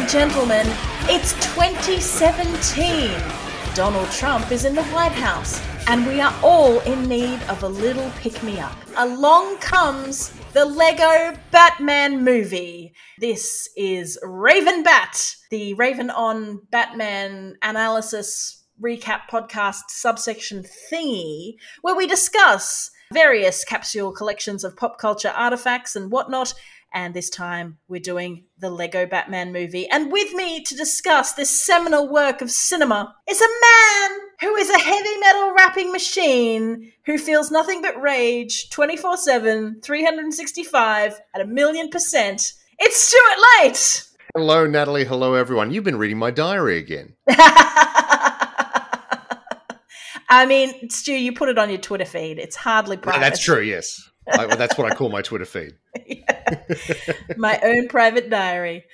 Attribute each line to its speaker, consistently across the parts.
Speaker 1: And gentlemen, it's 2017. Donald Trump is in the White House, and we are all in need of a little pick me up. Along comes the Lego Batman movie. This is Raven Bat, the Raven on Batman analysis recap podcast subsection thingy, where we discuss various capsule collections of pop culture artifacts and whatnot and this time we're doing the Lego Batman movie. And with me to discuss this seminal work of cinema is a man who is a heavy metal rapping machine who feels nothing but rage 24 7, 365, at a million percent. It's Stuart Light!
Speaker 2: Hello, Natalie. Hello, everyone. You've been reading my diary again.
Speaker 1: I mean, Stu, you put it on your Twitter feed. It's hardly private.
Speaker 2: That's true, yes. I, that's what I call my Twitter feed.
Speaker 1: my own private diary.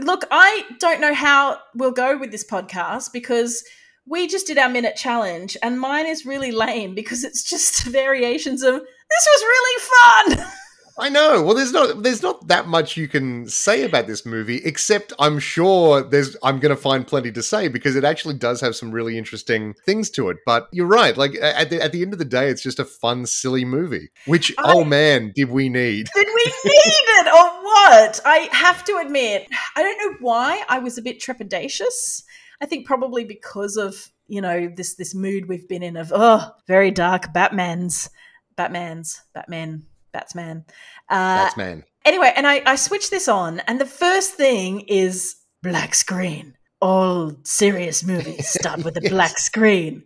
Speaker 1: Look, I don't know how we'll go with this podcast because we just did our minute challenge and mine is really lame because it's just variations of this was really fun.
Speaker 2: I know. Well, there's not there's not that much you can say about this movie, except I'm sure there's I'm going to find plenty to say because it actually does have some really interesting things to it. But you're right. Like at the, at the end of the day, it's just a fun, silly movie. Which I, oh man, did we need?
Speaker 1: Did we need it or what? I have to admit, I don't know why I was a bit trepidatious. I think probably because of you know this this mood we've been in of oh very dark Batman's Batman's Batman Batsman.
Speaker 2: Uh, Batsman.
Speaker 1: Anyway, and I, I switched this on, and the first thing is black screen. All serious movies start with a yes. black screen.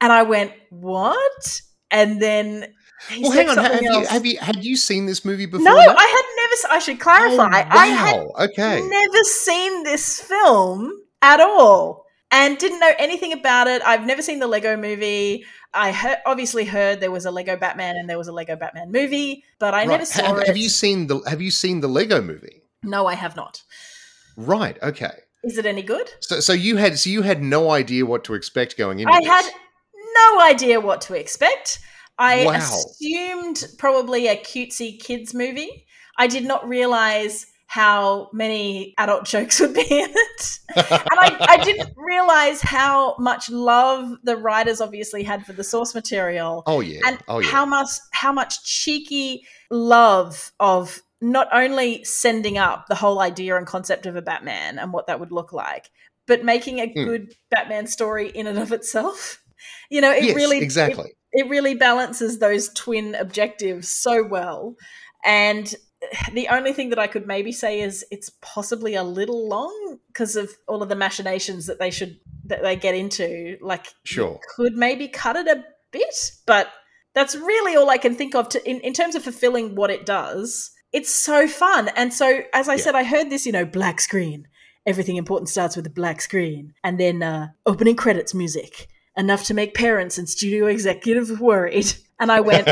Speaker 1: And I went, what? And then
Speaker 2: well, hang on. Have you, have you had you seen this movie before?
Speaker 1: No, I had never. I should clarify. Oh, wow. I had
Speaker 2: okay.
Speaker 1: never seen this film at all and didn't know anything about it. I've never seen the Lego movie. I heard, obviously heard there was a Lego Batman and there was a Lego Batman movie, but I right. never saw
Speaker 2: have,
Speaker 1: it.
Speaker 2: Have you seen the Have you seen the Lego movie?
Speaker 1: No, I have not.
Speaker 2: Right. Okay.
Speaker 1: Is it any good?
Speaker 2: So, so you had so you had no idea what to expect going into.
Speaker 1: I
Speaker 2: this.
Speaker 1: had no idea what to expect. I wow. assumed probably a cutesy kids movie. I did not realize how many adult jokes would be in it. and I, I, didn't realize how much love the writers obviously had for the source material.
Speaker 2: Oh yeah.
Speaker 1: And
Speaker 2: oh, yeah.
Speaker 1: how much how much cheeky love of not only sending up the whole idea and concept of a Batman and what that would look like, but making a mm. good Batman story in and of itself. You know, it
Speaker 2: yes,
Speaker 1: really
Speaker 2: exactly.
Speaker 1: It, it really balances those twin objectives so well. And the only thing that I could maybe say is it's possibly a little long because of all of the machinations that they should that they get into. Like,
Speaker 2: sure,
Speaker 1: could maybe cut it a bit, but that's really all I can think of to in, in terms of fulfilling what it does. It's so fun, and so as I yeah. said, I heard this, you know, black screen. Everything important starts with a black screen, and then uh, opening credits music enough to make parents and studio executives worried. And I went,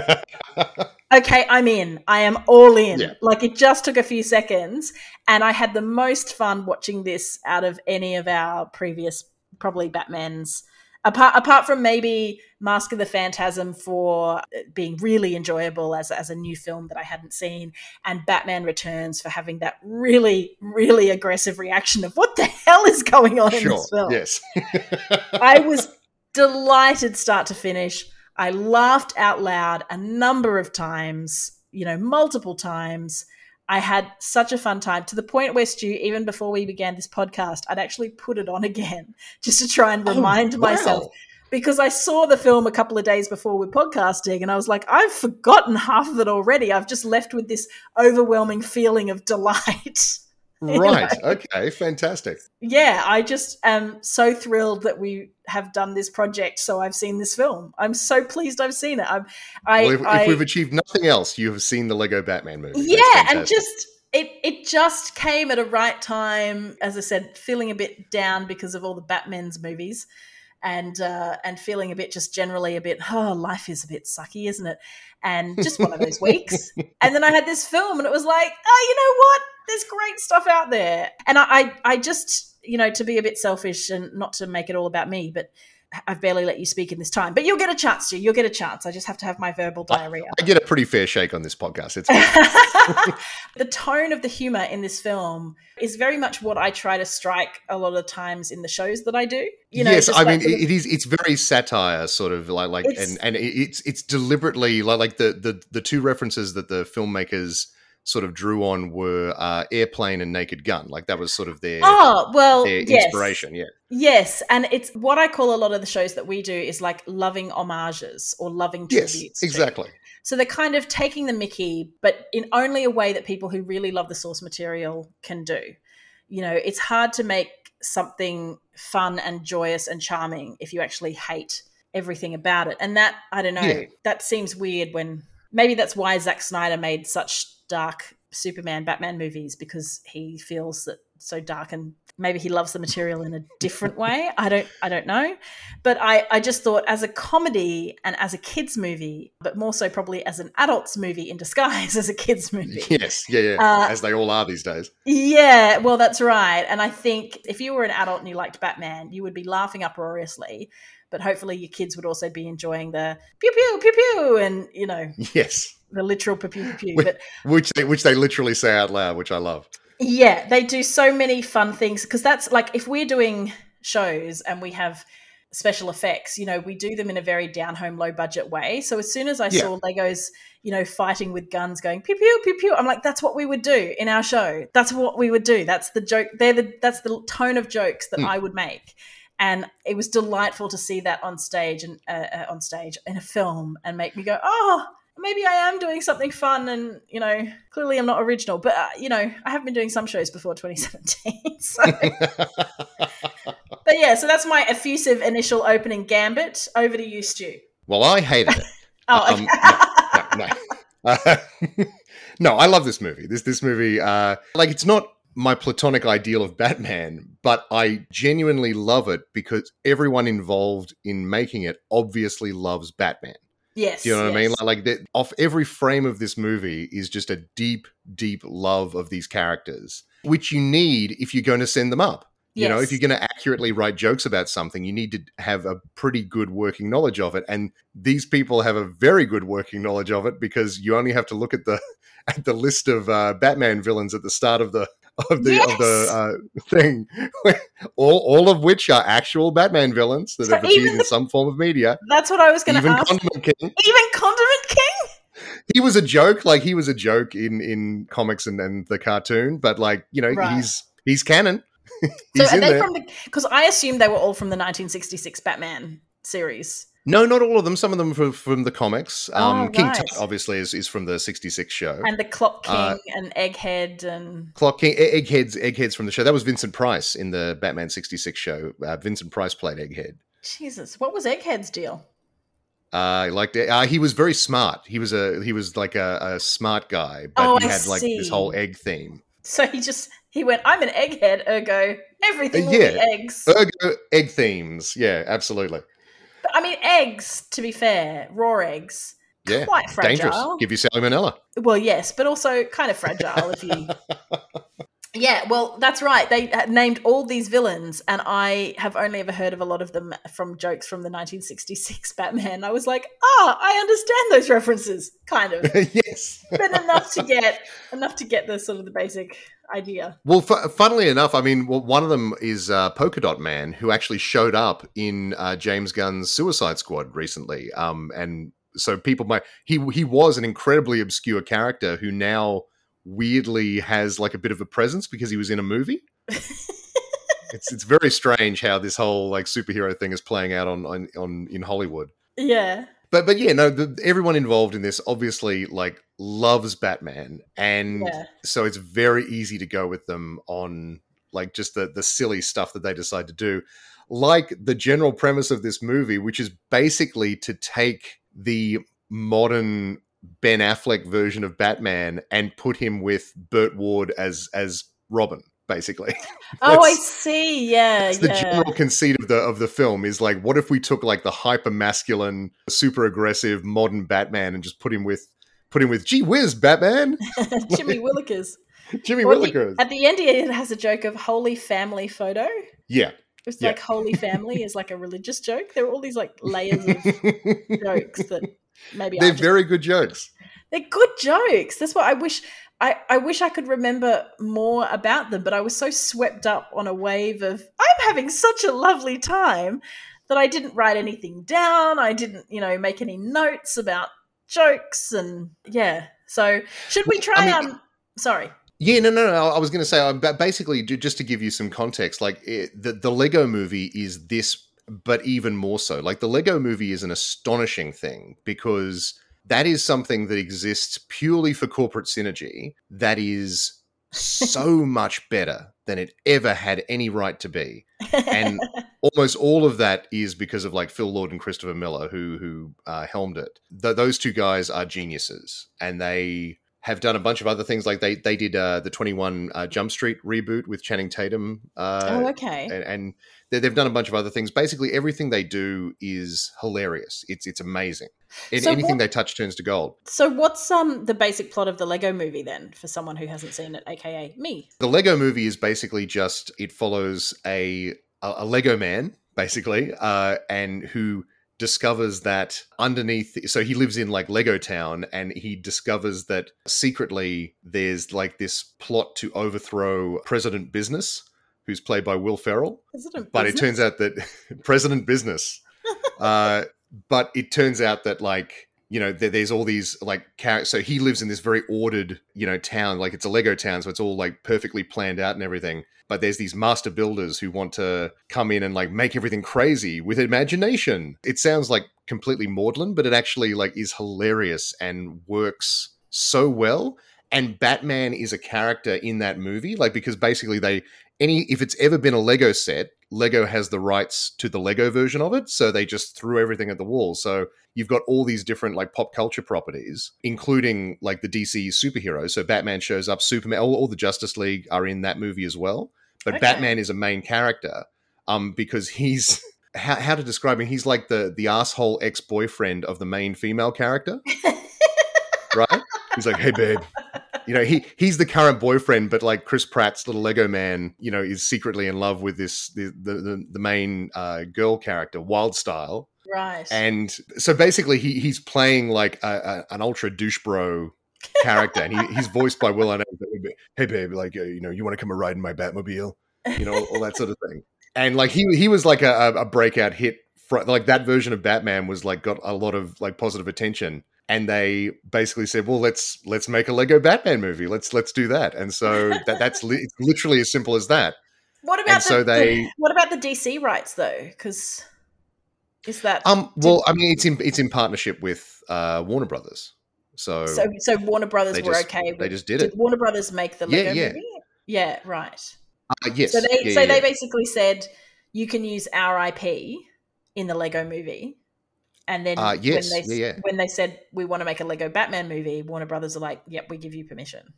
Speaker 1: okay, I'm in. I am all in. Yeah. Like it just took a few seconds. And I had the most fun watching this out of any of our previous, probably Batman's. Apart, apart from maybe Mask of the Phantasm for uh, being really enjoyable as, as a new film that I hadn't seen, and Batman Returns for having that really, really aggressive reaction of what the hell is going on sure. in this film.
Speaker 2: Yes.
Speaker 1: I was delighted start to finish. I laughed out loud a number of times, you know, multiple times. I had such a fun time to the point where Stu, even before we began this podcast, I'd actually put it on again just to try and oh, remind oh, wow. myself because I saw the film a couple of days before we're podcasting and I was like, I've forgotten half of it already. I've just left with this overwhelming feeling of delight.
Speaker 2: Right. Okay. Fantastic.
Speaker 1: Yeah, I just am so thrilled that we have done this project. So I've seen this film. I'm so pleased I've seen it. I'm, I,
Speaker 2: well, if, I, if we've achieved nothing else, you have seen the Lego Batman movie.
Speaker 1: Yeah, and just it it just came at a right time. As I said, feeling a bit down because of all the Batman's movies and uh, and feeling a bit just generally a bit oh life is a bit sucky isn't it and just one of those weeks and then i had this film and it was like oh you know what there's great stuff out there. And I, I, I just, you know, to be a bit selfish and not to make it all about me, but I've barely let you speak in this time, but you'll get a chance to. You'll get a chance. I just have to have my verbal diarrhea.
Speaker 2: I get a pretty fair shake on this podcast. It's
Speaker 1: the tone of the humor in this film is very much what I try to strike a lot of times in the shows that I do. You know,
Speaker 2: yes, I
Speaker 1: like
Speaker 2: mean
Speaker 1: of-
Speaker 2: it is. It's very satire, sort of like like, and and it's it's deliberately like like the the the two references that the filmmakers sort of drew on were uh, airplane and Naked Gun. Like that was sort of their
Speaker 1: Oh well,
Speaker 2: their
Speaker 1: yes.
Speaker 2: inspiration. Yeah.
Speaker 1: Yes, and it's what I call a lot of the shows that we do is like loving homages or loving
Speaker 2: Yes.
Speaker 1: tributes. to.
Speaker 2: Exactly.
Speaker 1: So they're kind of taking the Mickey, but in only a way that people who really love the source material can do. You know, it's hard to make something fun and joyous and charming if you actually hate everything about it. And that, I don't know,
Speaker 2: Yeah.
Speaker 1: that seems weird when maybe that's why Zack Snyder made such dark Superman, Batman movies because he feels that so dark and maybe he loves the material in a different way. I don't I don't know. But I, I just thought as a comedy and as a kids movie, but more so probably as an adults movie in disguise as a kids movie.
Speaker 2: Yes. Yeah. Yeah.
Speaker 1: Uh,
Speaker 2: As they all are these days.
Speaker 1: Yeah, well, that's right. And I think if you were an adult and you liked Batman, you would be laughing uproariously. But hopefully, your kids would also be enjoying the pew pew pew pew and you know
Speaker 2: Yes.
Speaker 1: the literal pew pew pew.
Speaker 2: Wait.
Speaker 1: But
Speaker 2: Which they which they literally say out loud, which I love.
Speaker 1: yeah, they do so many fun things because that's like if we're doing shows and we have special effects, you know, we do them in a very down home, low budget way. So as soon as I
Speaker 2: Yeah.
Speaker 1: saw Legos, you know, fighting with guns, going pew pew pew pew, I'm like, that's what we would do in our show. That's what we would do. That's the joke. They're the that's the tone of jokes that
Speaker 2: Hmm.
Speaker 1: I would make. And it was delightful to see that on stage and uh, uh, on stage in a film and make me go, oh, maybe I am doing something fun. And you know, clearly I'm not original, but uh, you know, I have been doing some shows before 2017. So, but yeah, so that's my effusive initial opening gambit. Over to you, Stu.
Speaker 2: well, I hated it.
Speaker 1: Oh,
Speaker 2: Um,
Speaker 1: okay.
Speaker 2: no, no. Uh, no, I love this movie. This this movie, uh, like, it's not my platonic ideal of Batman, but I genuinely love it because everyone involved in making it obviously loves Batman.
Speaker 1: yes.
Speaker 2: Do you know what I mean? Like, like the, off every frame of this movie is just a deep, deep love of these characters, which you need if you're going to send them up. You know, if you're going to accurately write jokes about something, you need to have a pretty good working knowledge of it. And these people have a very good working knowledge of it because you only have to look at the at the list of uh, Batman villains at the start of the of the of the uh, thing, all all of which are actual Batman villains that
Speaker 1: So
Speaker 2: have appeared in some form of media.
Speaker 1: That's what I was going to
Speaker 2: Even
Speaker 1: ask.
Speaker 2: Condiment King,
Speaker 1: Even Condiment King?
Speaker 2: he was a joke. Like he was a joke in in comics and, and the cartoon, but like you know
Speaker 1: Right.
Speaker 2: he's he's canon.
Speaker 1: So are they
Speaker 2: there.
Speaker 1: from the? Because I assumed they were all from the 1966 Batman series.
Speaker 2: No, not all of them. Some of them from, from the comics. Um,
Speaker 1: Oh,
Speaker 2: King
Speaker 1: right.
Speaker 2: Tut, obviously, is, is from the 66 show.
Speaker 1: And the Clock King
Speaker 2: Uh,
Speaker 1: and Egghead and
Speaker 2: Clock King, Egghead's, Egghead's from the show. That was Vincent Price in the Batman 66 show. Uh, Vincent Price played Egghead.
Speaker 1: Jesus, what was Egghead's deal?
Speaker 2: Uh, like uh, he was very smart. He was a he was like a, a smart guy, but
Speaker 1: Oh,
Speaker 2: he had like this whole egg theme.
Speaker 1: So he just he went, I'm an egghead, ergo everything
Speaker 2: Uh,
Speaker 1: will
Speaker 2: yeah.
Speaker 1: be eggs.
Speaker 2: Ergo, egg themes. Yeah, absolutely.
Speaker 1: I mean, eggs. To be fair, raw eggs,
Speaker 2: Yeah,
Speaker 1: quite
Speaker 2: dangerous.
Speaker 1: fragile.
Speaker 2: Give you salmonella.
Speaker 1: Well, yes, but also kind of fragile if you. Yeah, well, that's right. They uh, named all these villains, and I have only ever heard of a lot of them from jokes from the 1966 Batman. I was like, ah, I understand those references, kind of,
Speaker 2: yes.
Speaker 1: but enough to get enough to get the sort of the basic idea.
Speaker 2: Well, fu- funnily enough, I mean, well, one of them is uh, Polka Dot Man, who actually showed up in uh, James Gunn's Suicide Squad recently. Um, and so people might he he was an incredibly obscure character who now weirdly has like a bit of a presence because he was in a movie. it's it's very strange how this whole like superhero thing is playing out on on, on in Hollywood.
Speaker 1: Yeah,
Speaker 2: But but yeah, no, the, everyone involved in this obviously like loves Batman, and
Speaker 1: yeah,
Speaker 2: so it's very easy to go with them on like just the the silly stuff that they decide to do, like the general premise of this movie, which is basically to take the modern Ben Affleck version of Batman and put him with Burt Ward as as Robin, basically.
Speaker 1: Oh, I see. Yeah,
Speaker 2: It's the general conceit of the of the film is like, what if we took like the hyper masculine, super aggressive modern Batman and just put him with put him with gee whiz Batman?
Speaker 1: Jimmy Willikers.
Speaker 2: Jimmy
Speaker 1: the-
Speaker 2: Willikers.
Speaker 1: At the end, it has a joke of holy family photo.
Speaker 2: Yeah.
Speaker 1: It's
Speaker 2: Yeah.
Speaker 1: like holy family is like a religious joke. There are all these like layers of jokes that maybe
Speaker 2: They're
Speaker 1: just
Speaker 2: very good jokes.
Speaker 1: They're good jokes. That's what I wish. I, I wish I could remember more about them, but I was so swept up on a wave of I'm having such a lovely time that I didn't write anything down. I didn't, you know, make any notes about jokes and yeah. So should we try?
Speaker 2: I mean-
Speaker 1: um, sorry.
Speaker 2: Yeah, no, no, no. I was going to say, uh, basically, just to give you some context, like it, the the Lego Movie is this, but even more so. Like the Lego Movie is an astonishing thing because that is something that exists purely for corporate synergy. That is so much better than it ever had any right to be. And almost all of that is because of like Phil Lord and Christopher Miller, who who uh, helmed it. Th- those two guys are geniuses, and they have done a bunch of other things. Like they they did uh, the Twenty One uh, Jump Street reboot with Channing Tatum, uh,
Speaker 1: oh, okay.
Speaker 2: and, and they've done a bunch of other things. Basically, everything they do is hilarious. It's it's amazing. And
Speaker 1: So
Speaker 2: anything
Speaker 1: what-
Speaker 2: they touch turns to gold.
Speaker 1: So what's um the basic plot of the Lego movie then for someone who hasn't seen it, aka me?
Speaker 2: The Lego Movie is basically just it follows a a, a Lego man basically, uh, and who discovers that underneath so he lives in like lego town and he discovers that secretly there's like this plot to overthrow president business who's played by will ferrell.
Speaker 1: It a
Speaker 2: but it turns out that president business. Uh but it turns out that like you know there, there's all these like characters so he lives in this very ordered you know town. Like it's a lego town so it's all like perfectly planned out and everything. But there's these master builders who want to come in and like make everything crazy with imagination. It sounds like completely maudlin but it actually like is hilarious and works so well and batman is a character in that movie like because basically they any if it's ever been a lego set lego has the rights to the lego version of it so they just threw everything at the wall. So you've got all these different like pop culture properties including like the dc superheroes. So batman shows up superman all, all the justice league are in that movie as well but
Speaker 1: Okay.
Speaker 2: batman is a main character um because he's how, how to describe him he's like the the asshole ex-boyfriend of the main female character. Right? He's like hey babe you know he he's the current boyfriend but like chris pratt's little lego man you know is secretly in love with this the the, the, main uh, girl character Wyldstyle
Speaker 1: right.
Speaker 2: and so basically he he's playing like a, a, an ultra douche bro character and he, he's voiced by will Arnett. hey babe like uh, you know you want to come a ride in my batmobile you know all that sort of thing and like he he was like a, a- breakout hit fr like that version of batman was like got a lot of like positive attention and they basically said well let's let's make a lego batman movie let's let's do that and so that that's li- literally as simple as that
Speaker 1: what about
Speaker 2: and
Speaker 1: the,
Speaker 2: so
Speaker 1: the-
Speaker 2: they-
Speaker 1: what about the DC rights though? Because is that
Speaker 2: um well i mean it's in it's in partnership with uh warner brothers so,
Speaker 1: so? So Warner Brothers were
Speaker 2: just-
Speaker 1: okay.
Speaker 2: they just did it.
Speaker 1: Warner Brothers make the
Speaker 2: Yeah,
Speaker 1: Lego
Speaker 2: yeah.
Speaker 1: movie? Yeah, right.
Speaker 2: uh, yes
Speaker 1: So they
Speaker 2: yeah,
Speaker 1: so
Speaker 2: yeah,
Speaker 1: they
Speaker 2: yeah.
Speaker 1: basically said you can use our IP in the Lego movie. And then
Speaker 2: Uh, yes,
Speaker 1: when they
Speaker 2: yeah, yeah.
Speaker 1: when they said we want to make a Lego Batman movie, Warner Brothers are like, "Yep, we give you permission."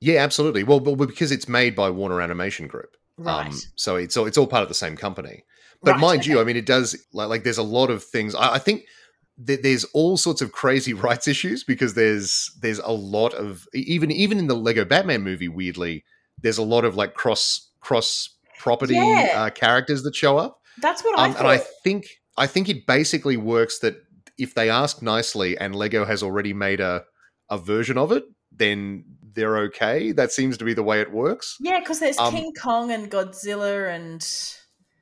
Speaker 2: Yeah, absolutely. Well, because it's made by Warner Animation Group,
Speaker 1: Right.
Speaker 2: Um, so it's all it's all part of the same company. But
Speaker 1: Right,
Speaker 2: mind you. I mean, it does like, like there's a lot of things. I, I think that there's all sorts of crazy rights issues because there's there's a lot of even even in the Lego Batman movie. Weirdly, there's a lot of like cross cross property
Speaker 1: Yeah.
Speaker 2: uh, characters that show up,
Speaker 1: That's what I
Speaker 2: um,
Speaker 1: thought.
Speaker 2: and I think I think it basically works that if they ask nicely and Lego has already made a a version of it, then they're okay. That seems to be the way it works.
Speaker 1: yeah, because there's
Speaker 2: um,
Speaker 1: King Kong and Godzilla and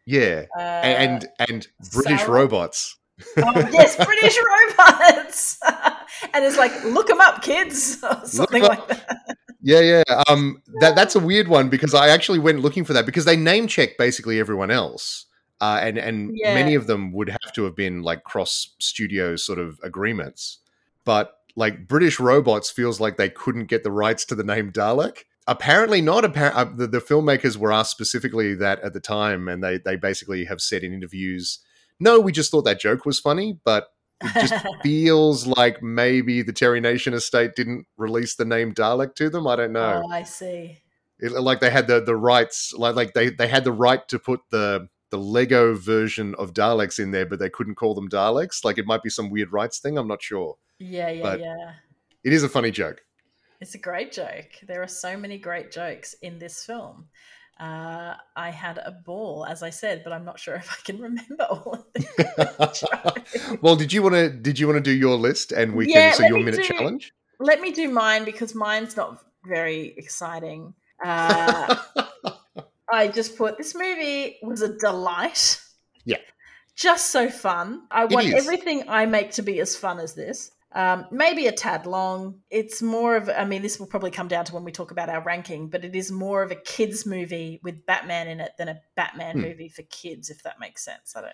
Speaker 2: Yeah,
Speaker 1: uh,
Speaker 2: and and British
Speaker 1: Sarah?
Speaker 2: robots.
Speaker 1: oh, yes, British robots. and it's like, look them up, kids, or something like that.
Speaker 2: Yeah, yeah. Um, that that's a weird one because I actually went looking for that because they name check basically everyone else, uh, and and
Speaker 1: Yeah.
Speaker 2: many of them would have to have been like cross studio sort of agreements, but like British robots feels like they couldn't get the rights to the name Dalek. Apparently not. Appar- uh, the, the filmmakers were asked specifically that at the time, and they they basically have said in interviews, "No, we just thought that joke was funny, but it just feels like maybe the Terry Nation estate didn't release the name Dalek to them. I don't know.
Speaker 1: Oh, I see.
Speaker 2: It, like they had the the rights, like like they they had the right to put the the Lego version of Daleks in there, but they couldn't call them Daleks. Like it might be some weird rights thing. I'm not sure.
Speaker 1: Yeah, yeah,
Speaker 2: But-
Speaker 1: yeah.
Speaker 2: It is a funny joke.
Speaker 1: It's a great joke. There are so many great jokes in this film. Uh, I had a ball, as I said, but I'm not sure if I can remember all of them.
Speaker 2: well, did you want to? Did you want to do your list and we yeah, can so your minute
Speaker 1: do,
Speaker 2: challenge?
Speaker 1: Let me do mine because mine's not very exciting. Uh, I just put this movie was a delight.
Speaker 2: Yeah,
Speaker 1: just so fun. I want everything I make to be as fun as this. Um, maybe a tad long. It's more of, I mean, this will probably come down to when we talk about our ranking, but it is more of a kids' movie with Batman in it than a Batman hmm. movie for kids, if that makes sense. I don't.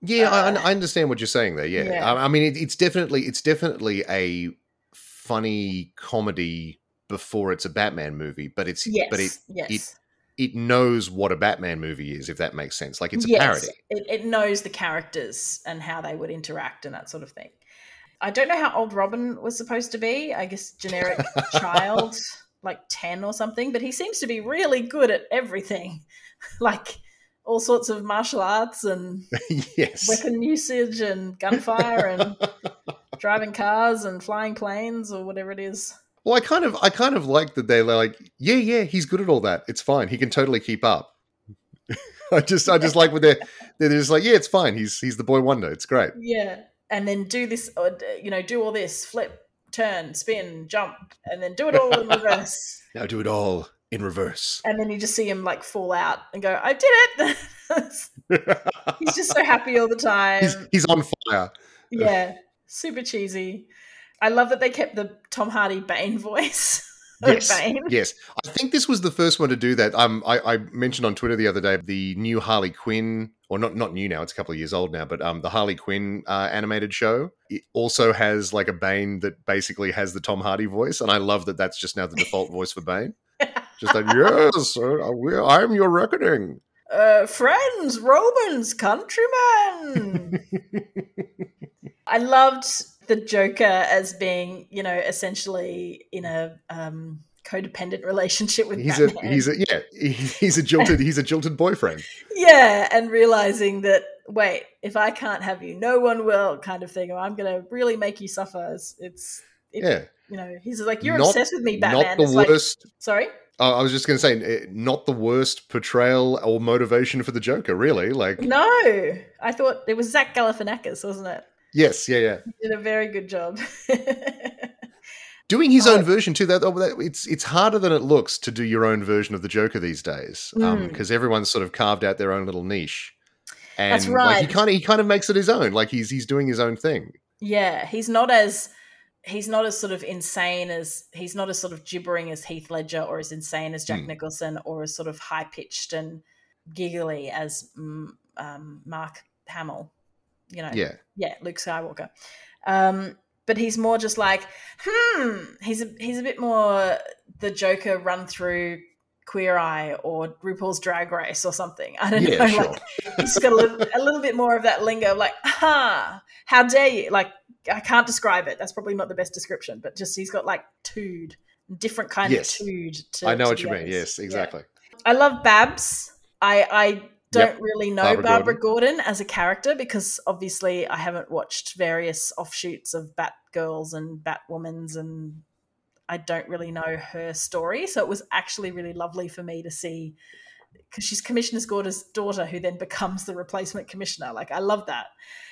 Speaker 2: Yeah, uh, I, I, understand what you're saying there. Yeah, yeah. I, I, mean, it, it's definitely it's definitely a funny comedy before it's a Batman movie, but it's
Speaker 1: yes,
Speaker 2: but it
Speaker 1: yes.
Speaker 2: it it knows what a Batman movie is, if that makes sense. Like it's a yes, parody.
Speaker 1: It, it knows the characters and how they would interact and that sort of thing. I don't know how old Robin was supposed to be. I guess generic child, like 10 or something, but he seems to be really good at everything. like all sorts of martial arts and
Speaker 2: yes.
Speaker 1: weapon usage and gunfire and driving cars and flying planes or whatever it is.
Speaker 2: Well, I kind of I kind of like that they're like, yeah, yeah, he's good at all that. It's fine. He can totally keep up. I just I just like when they're they're just like, yeah, it's fine. He's he's the boy wonder. It's great.
Speaker 1: Yeah and then do this, or, you know, do all this, flip, turn, spin, jump, and then do it all in reverse.
Speaker 2: now do it all in reverse.
Speaker 1: And then you just see him like fall out and go, I did it. he's just so happy all the time.
Speaker 2: He's, he's on fire.
Speaker 1: Yeah, super cheesy. I love that they kept the Tom Hardy Bane voice.
Speaker 2: Yes, yes. I think this was the first one to do that. Um, I, I, mentioned on Twitter the other day the new Harley Quinn, or not not new now. It's a couple of years old now, but um, the Harley Quinn uh, animated show it also has like a Bane that basically has the Tom Hardy voice, and I love that. That's just now the default voice for Bane. Just like yes, uh, I'm your reckoning.
Speaker 1: Uh, friends, Romans, countrymen. I loved the Joker as being, you know, essentially in a um, codependent relationship with
Speaker 2: he's
Speaker 1: Batman.
Speaker 2: a he's a yeah he's a jilted he's a jilted boyfriend.
Speaker 1: Yeah, and realizing that wait, if I can't have you, no one will, kind of thing, or I'm going to really make you suffer. It's, it's it,
Speaker 2: yeah,
Speaker 1: you know, he's like you're not, obsessed with me, Batman.
Speaker 2: Not the
Speaker 1: it's
Speaker 2: worst.
Speaker 1: Like, sorry.
Speaker 2: I was just going to say, eh, not the worst portrayal or motivation for the Joker, really. Like,
Speaker 1: no, I thought it was Zach Galifianakis, wasn't it?
Speaker 2: Yes, yeah, yeah.
Speaker 1: He did a very good job.
Speaker 2: Doing his oh. own version too. That, it's it's harder than it looks to do your own version of the Joker these days, because um, mm. everyone's sort of carved out their own little niche. And
Speaker 1: That's right.
Speaker 2: Like, he kind of he kind of makes it his own. Like he's he's doing his own thing.
Speaker 1: Yeah, he's not as he's not as sort of insane as he's not as sort of gibbering as Heath Ledger or as insane as Jack mm. Nicholson or as sort of high pitched and giggly as um, Mark Hamill you know,
Speaker 2: yeah,
Speaker 1: yeah, Luke Skywalker. Um, but he's more just like, hmm. He's a, he's a bit more the Joker run through Queer Eye or RuPaul's Drag Race or something. I don't yeah, know. Sure. Like, he's got a little, a little, bit more of that lingo, like, ha, how dare you? Like, I can't describe it. That's probably not the best description, but just he's got like tood, different kind yes. of tood. To,
Speaker 2: I know what you
Speaker 1: others.
Speaker 2: mean. Yes, exactly.
Speaker 1: Yeah. I love Babs. I, I don't yep. really know Barbara, Barbara Gordon. Gordon. as a character because obviously I haven't watched various offshoots of Batgirls and Batwomans and I don't really know her story. So it was actually really lovely for me to see because she's Commissioner Gordon's daughter who then becomes the replacement commissioner. Like I love that.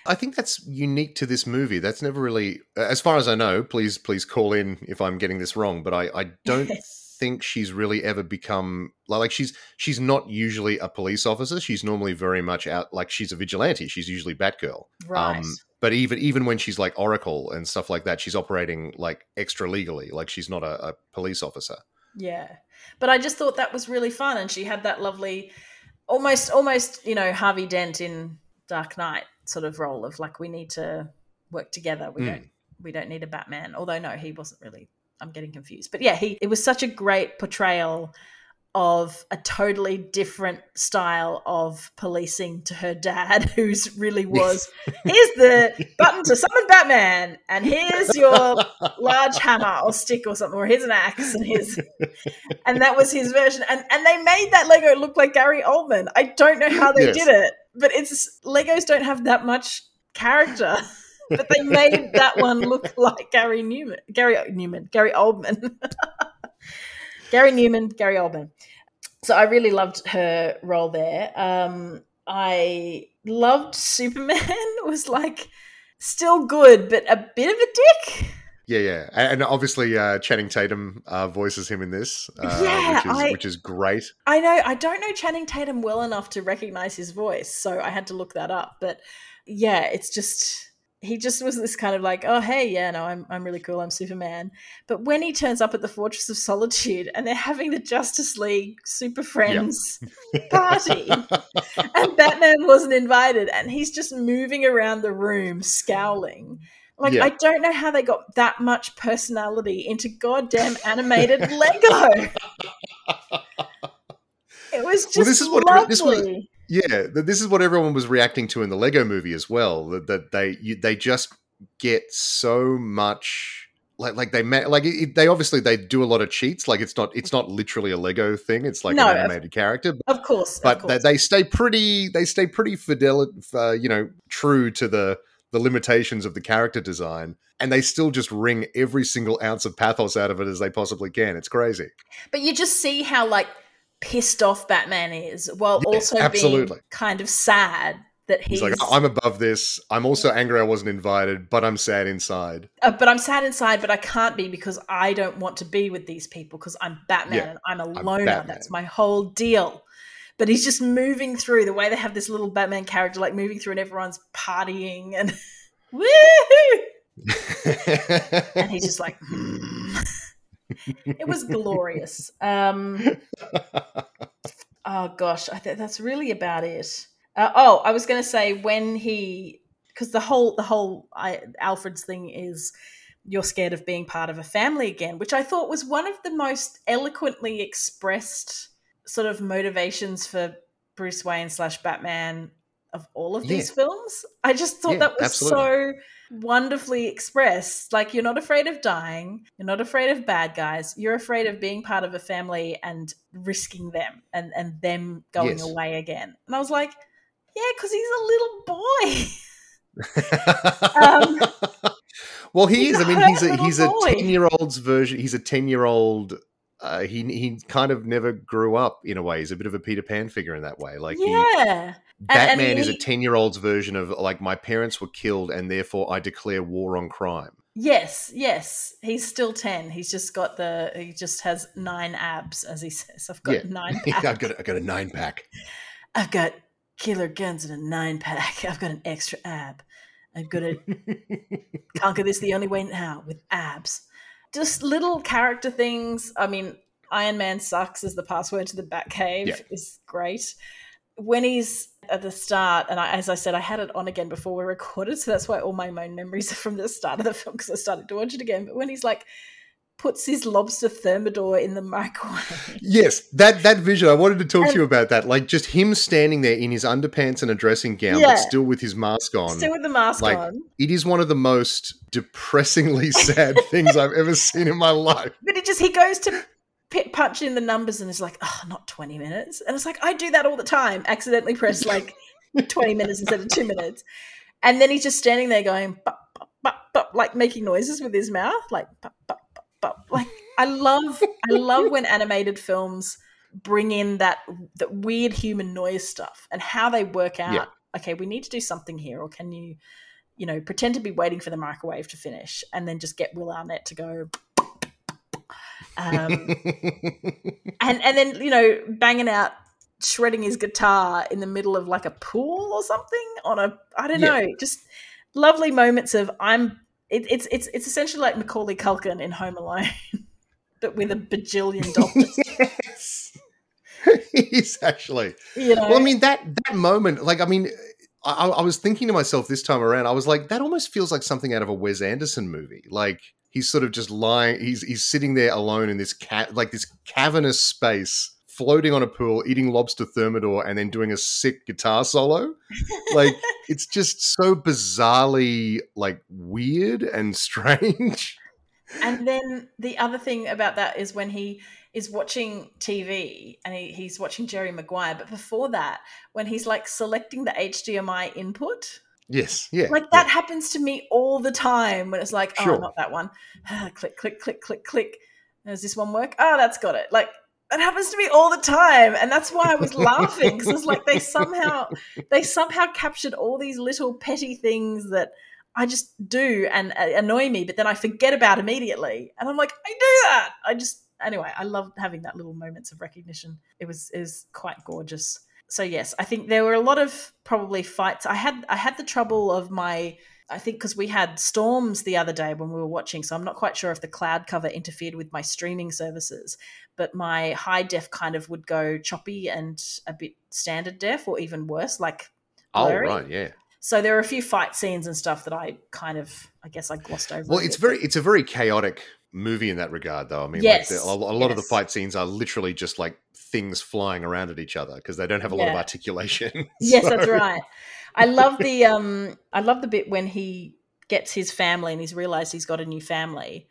Speaker 2: I think that's unique to this movie. That's never really as far as I know, please please call in if I'm getting this wrong, but I, I don't think she's really ever become like she's she's not usually a police officer. She's normally very much out like she's a vigilante. She's usually Batgirl.
Speaker 1: Right. Um,
Speaker 2: but even even when she's like Oracle and stuff like that, she's operating like extra legally. Like she's not a, a police officer.
Speaker 1: Yeah, but I just thought that was really fun, and she had that lovely, almost almost you know Harvey Dent in Dark Knight sort of role of like we need to work together. We mm. don't we don't need a Batman. Although no, he wasn't really I'm getting confused. But yeah, he it was such a great portrayal of a totally different style of policing to her dad, who's really was here's the button to summon Batman, and here's your large hammer or stick or something, or here's an axe, and here's and that was his version. And and they made that Lego look like Gary Oldman. I don't know how they yes. did it, but it's Legos don't have that much character. But they made that one look like Gary Newman, Gary Newman, Gary Oldman, Gary Newman, Gary Oldman. So I really loved her role there. Um, I loved Superman. was like still good, but a bit of a dick.
Speaker 2: Yeah, yeah, and obviously uh, Channing Tatum uh, voices him in this, uh,
Speaker 1: Yeah,
Speaker 2: which is
Speaker 1: I-
Speaker 2: which is great.
Speaker 1: I know I don't know Channing Tatum well enough to recognize his voice, so I had to look that up. But yeah, it's just he just was this kind of like, oh hey, yeah, no, I'm I'm really cool, I'm Superman. But when he turns up at the Fortress of Solitude and they're having the Justice League Super Friends party, and Batman wasn't invited, and he's just moving around the room scowling. Like
Speaker 2: Yeah.
Speaker 1: I don't know how they got that much personality into goddamn animated Lego. It was just
Speaker 2: Well, this is what-
Speaker 1: lovely.
Speaker 2: this was- Yeah, this is what everyone was reacting to in the Lego movie as well. That, that they you, they just get so much like like they ma- like it, they obviously they do a lot of cheats. Like it's not it's not literally a Lego thing. It's like
Speaker 1: No,
Speaker 2: an
Speaker 1: of-
Speaker 2: animated character,
Speaker 1: of course,
Speaker 2: but
Speaker 1: of
Speaker 2: they, they stay pretty they stay pretty fidel uh, you know true to the the limitations of the character design and they still just wring every single ounce of pathos out of it as they possibly can it's crazy
Speaker 1: but you just see how like pissed off Batman is, while
Speaker 2: Yeah,
Speaker 1: also
Speaker 2: absolutely.
Speaker 1: being kind of sad that he's.
Speaker 2: he's like i'm above this i'm also angry i wasn't invited but i'm sad inside
Speaker 1: Uh, but I'm sad inside, but I can't be because I don't want to be with these people because I'm Batman
Speaker 2: Yeah,
Speaker 1: and I'm a loner.
Speaker 2: Batman.
Speaker 1: That's my whole deal. But he's just moving through the way they have this little Batman character, like moving through and everyone's partying and woohoo! And he's just like, hmm. it was glorious. Um, oh gosh, I think that's really about it. Uh, oh, I was going to say when he, because the whole the whole I, Alfred's thing is you're scared of being part of a family again, which I thought was one of the most eloquently expressed sort of motivations for Bruce Wayne slash Batman of all of these films. I just thought
Speaker 2: Yeah,
Speaker 1: that was
Speaker 2: absolutely.
Speaker 1: so wonderfully expressed. Like you're not afraid of dying, you're not afraid of bad guys, you're afraid of being part of a family and risking them and and them going
Speaker 2: Yes.
Speaker 1: away again. And I was like, yeah, because he's a little boy. Um,
Speaker 2: well he is I mean he's a he's a 10 year old's version he's a 10 year old uh, he he kind of never grew up in a way. He's a bit of a Peter Pan figure in that way. Like he,
Speaker 1: yeah. and
Speaker 2: Batman is a 10 year old's version of like my parents were killed and therefore I declare war on crime.
Speaker 1: Yes, yes. He's still 10. He's just got the, he just has nine abs, as he says. I've got
Speaker 2: Yeah.
Speaker 1: nine.
Speaker 2: I've got a, I've got a nine pack.
Speaker 1: I've got killer guns and a nine pack. I've got an extra ab. I'm going to conquer this the only way now with abs. Just little character things. I mean, Iron Man sucks as the password to the Batcave
Speaker 2: Yeah.
Speaker 1: is great. When he's at the start, and I, as I said, I had it on again before we recorded, so that's why all my main memories are from the start of the film because I started to watch it again. But when he's like puts his lobster thermidor in the microwave,
Speaker 2: Yes, that that vision. I wanted to talk
Speaker 1: And-
Speaker 2: to you about that. Like just him standing there in his underpants and a dressing gown,
Speaker 1: Yeah.
Speaker 2: but still with his mask on.
Speaker 1: still with the mask
Speaker 2: like,
Speaker 1: on.
Speaker 2: it is one of the most depressingly sad things I've ever seen in my life.
Speaker 1: But it just he goes to p- punch in the numbers and is like, oh, not twenty minutes, and it's like I do that all the time. Accidentally press like twenty minutes instead of two minutes, and then he's just standing there going, "Bup, bup, bup, bup," like making noises with his mouth, like, bup, bup, bup, bup. like I love, I love when animated films bring in that that weird human noise stuff and how they work out.
Speaker 2: Yeah.
Speaker 1: Okay, we need to do something here, or can you? You know, pretend to be waiting for the microwave to finish, and then just get Will Arnett to go um, and and then you know banging out shredding his guitar in the middle of like a pool or something on a I don't
Speaker 2: Yeah.
Speaker 1: know just lovely moments of I'm it, it's it's it's essentially like Macaulay Culkin in Home Alone but with a bajillion dollars
Speaker 2: yes. He's actually.
Speaker 1: you know
Speaker 2: Well, I mean that that moment, like I mean, I, I was thinking to myself this time around, I was like, that almost feels like something out of a Wes Anderson movie. Like he's sort of just lying, he's he's sitting there alone in this cat, like this cavernous space, floating on a pool, eating lobster thermidor, and then doing a sick guitar solo. Like it's just so bizarrely like weird and strange.
Speaker 1: and then the other thing about that is when he is watching TV and he, he's watching Jerry Maguire but before that when he's like selecting the HDMI input
Speaker 2: Yes, yeah.
Speaker 1: Like that happens to me all the time when it's like, oh, not that one. click, click, click, click, click. Does this one work? Oh, that's got it. Like that happens to me all the time, and that's why I was laughing because it's like they somehow they somehow captured all these little petty things that I just do and uh, annoy me, but then I forget about immediately, and I'm like, I do that. I just anyway, I loved having that little moments of recognition. It was it was quite gorgeous. So yes, I think there were a lot of probably fights. I had I had the trouble of my I think because we had storms the other day when we were watching, so I'm not quite sure if the cloud cover interfered with my streaming services, but my high def kind of would go choppy and a bit standard def, or even worse, like
Speaker 2: oh,
Speaker 1: blurry.
Speaker 2: oh, right, yeah.
Speaker 1: So there are a few fight scenes and stuff that I kind of, I guess, I glossed over.
Speaker 2: Well, it's very it's a very chaotic movie in that regard, though. I mean,
Speaker 1: Yes,
Speaker 2: like the, a, a lot of the fight scenes are literally just like things flying around at each other because they don't have a lot of
Speaker 1: Yeah.
Speaker 2: articulation.
Speaker 1: Yes, that's right. I love the um I love the bit when he gets his family and he's realized he's got a new family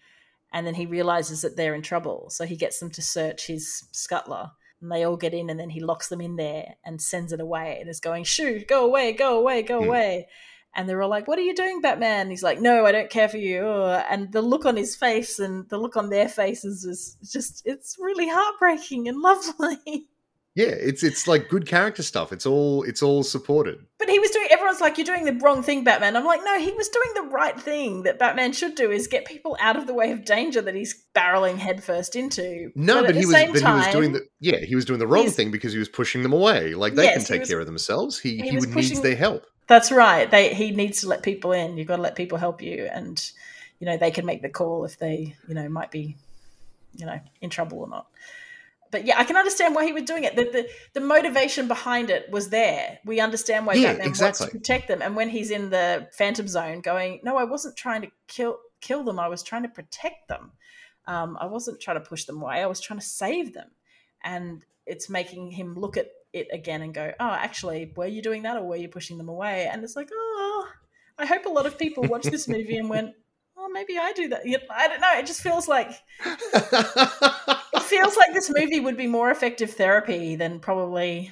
Speaker 1: and then he realizes that they're in trouble. So he gets them to search his scuttler and they all get in and then he locks them in there and sends it away and is going, shoot, go away, go away, go
Speaker 2: Hmm.
Speaker 1: away. And they're all like, What are you doing, Batman? And he's like, No, I don't care for you. And the look on his face and the look on their faces is just, it's really heartbreaking and lovely.
Speaker 2: Yeah, it's it's like good character stuff. It's all it's all supported.
Speaker 1: But he was doing. Everyone's like, "You're doing the wrong thing, Batman." I'm like, "No, he was doing the right thing that Batman should do: is get people out of the way of danger that he's barreling headfirst into."
Speaker 2: No, but,
Speaker 1: the
Speaker 2: he was but he was
Speaker 1: time-
Speaker 2: doing the yeah he was doing the wrong thing because he was pushing them away. Like they
Speaker 1: Yes,
Speaker 2: can take
Speaker 1: was-
Speaker 2: care of themselves. He
Speaker 1: he
Speaker 2: he, needs their help.
Speaker 1: That's right. They he needs to let people in. You've got to let people help you, and you know they can make the call if they you know might be you know in trouble or not. But yeah, I can understand why he was doing it. The, the the motivation behind it was there. We understand why
Speaker 2: Yeah,
Speaker 1: Batman
Speaker 2: exactly.
Speaker 1: wants to protect them. And when he's in the Phantom Zone, going, "No, I wasn't trying to kill kill them. I was trying to protect them. Um, I wasn't trying to push them away. I was trying to save them." And it's making him look at it again and go, "Oh, actually, were you doing that, or were you pushing them away?" And it's like, "Oh, I hope a lot of people watched this movie and went." Oh, maybe I do that. I don't know. It just feels like it feels like this movie would be more effective therapy than probably,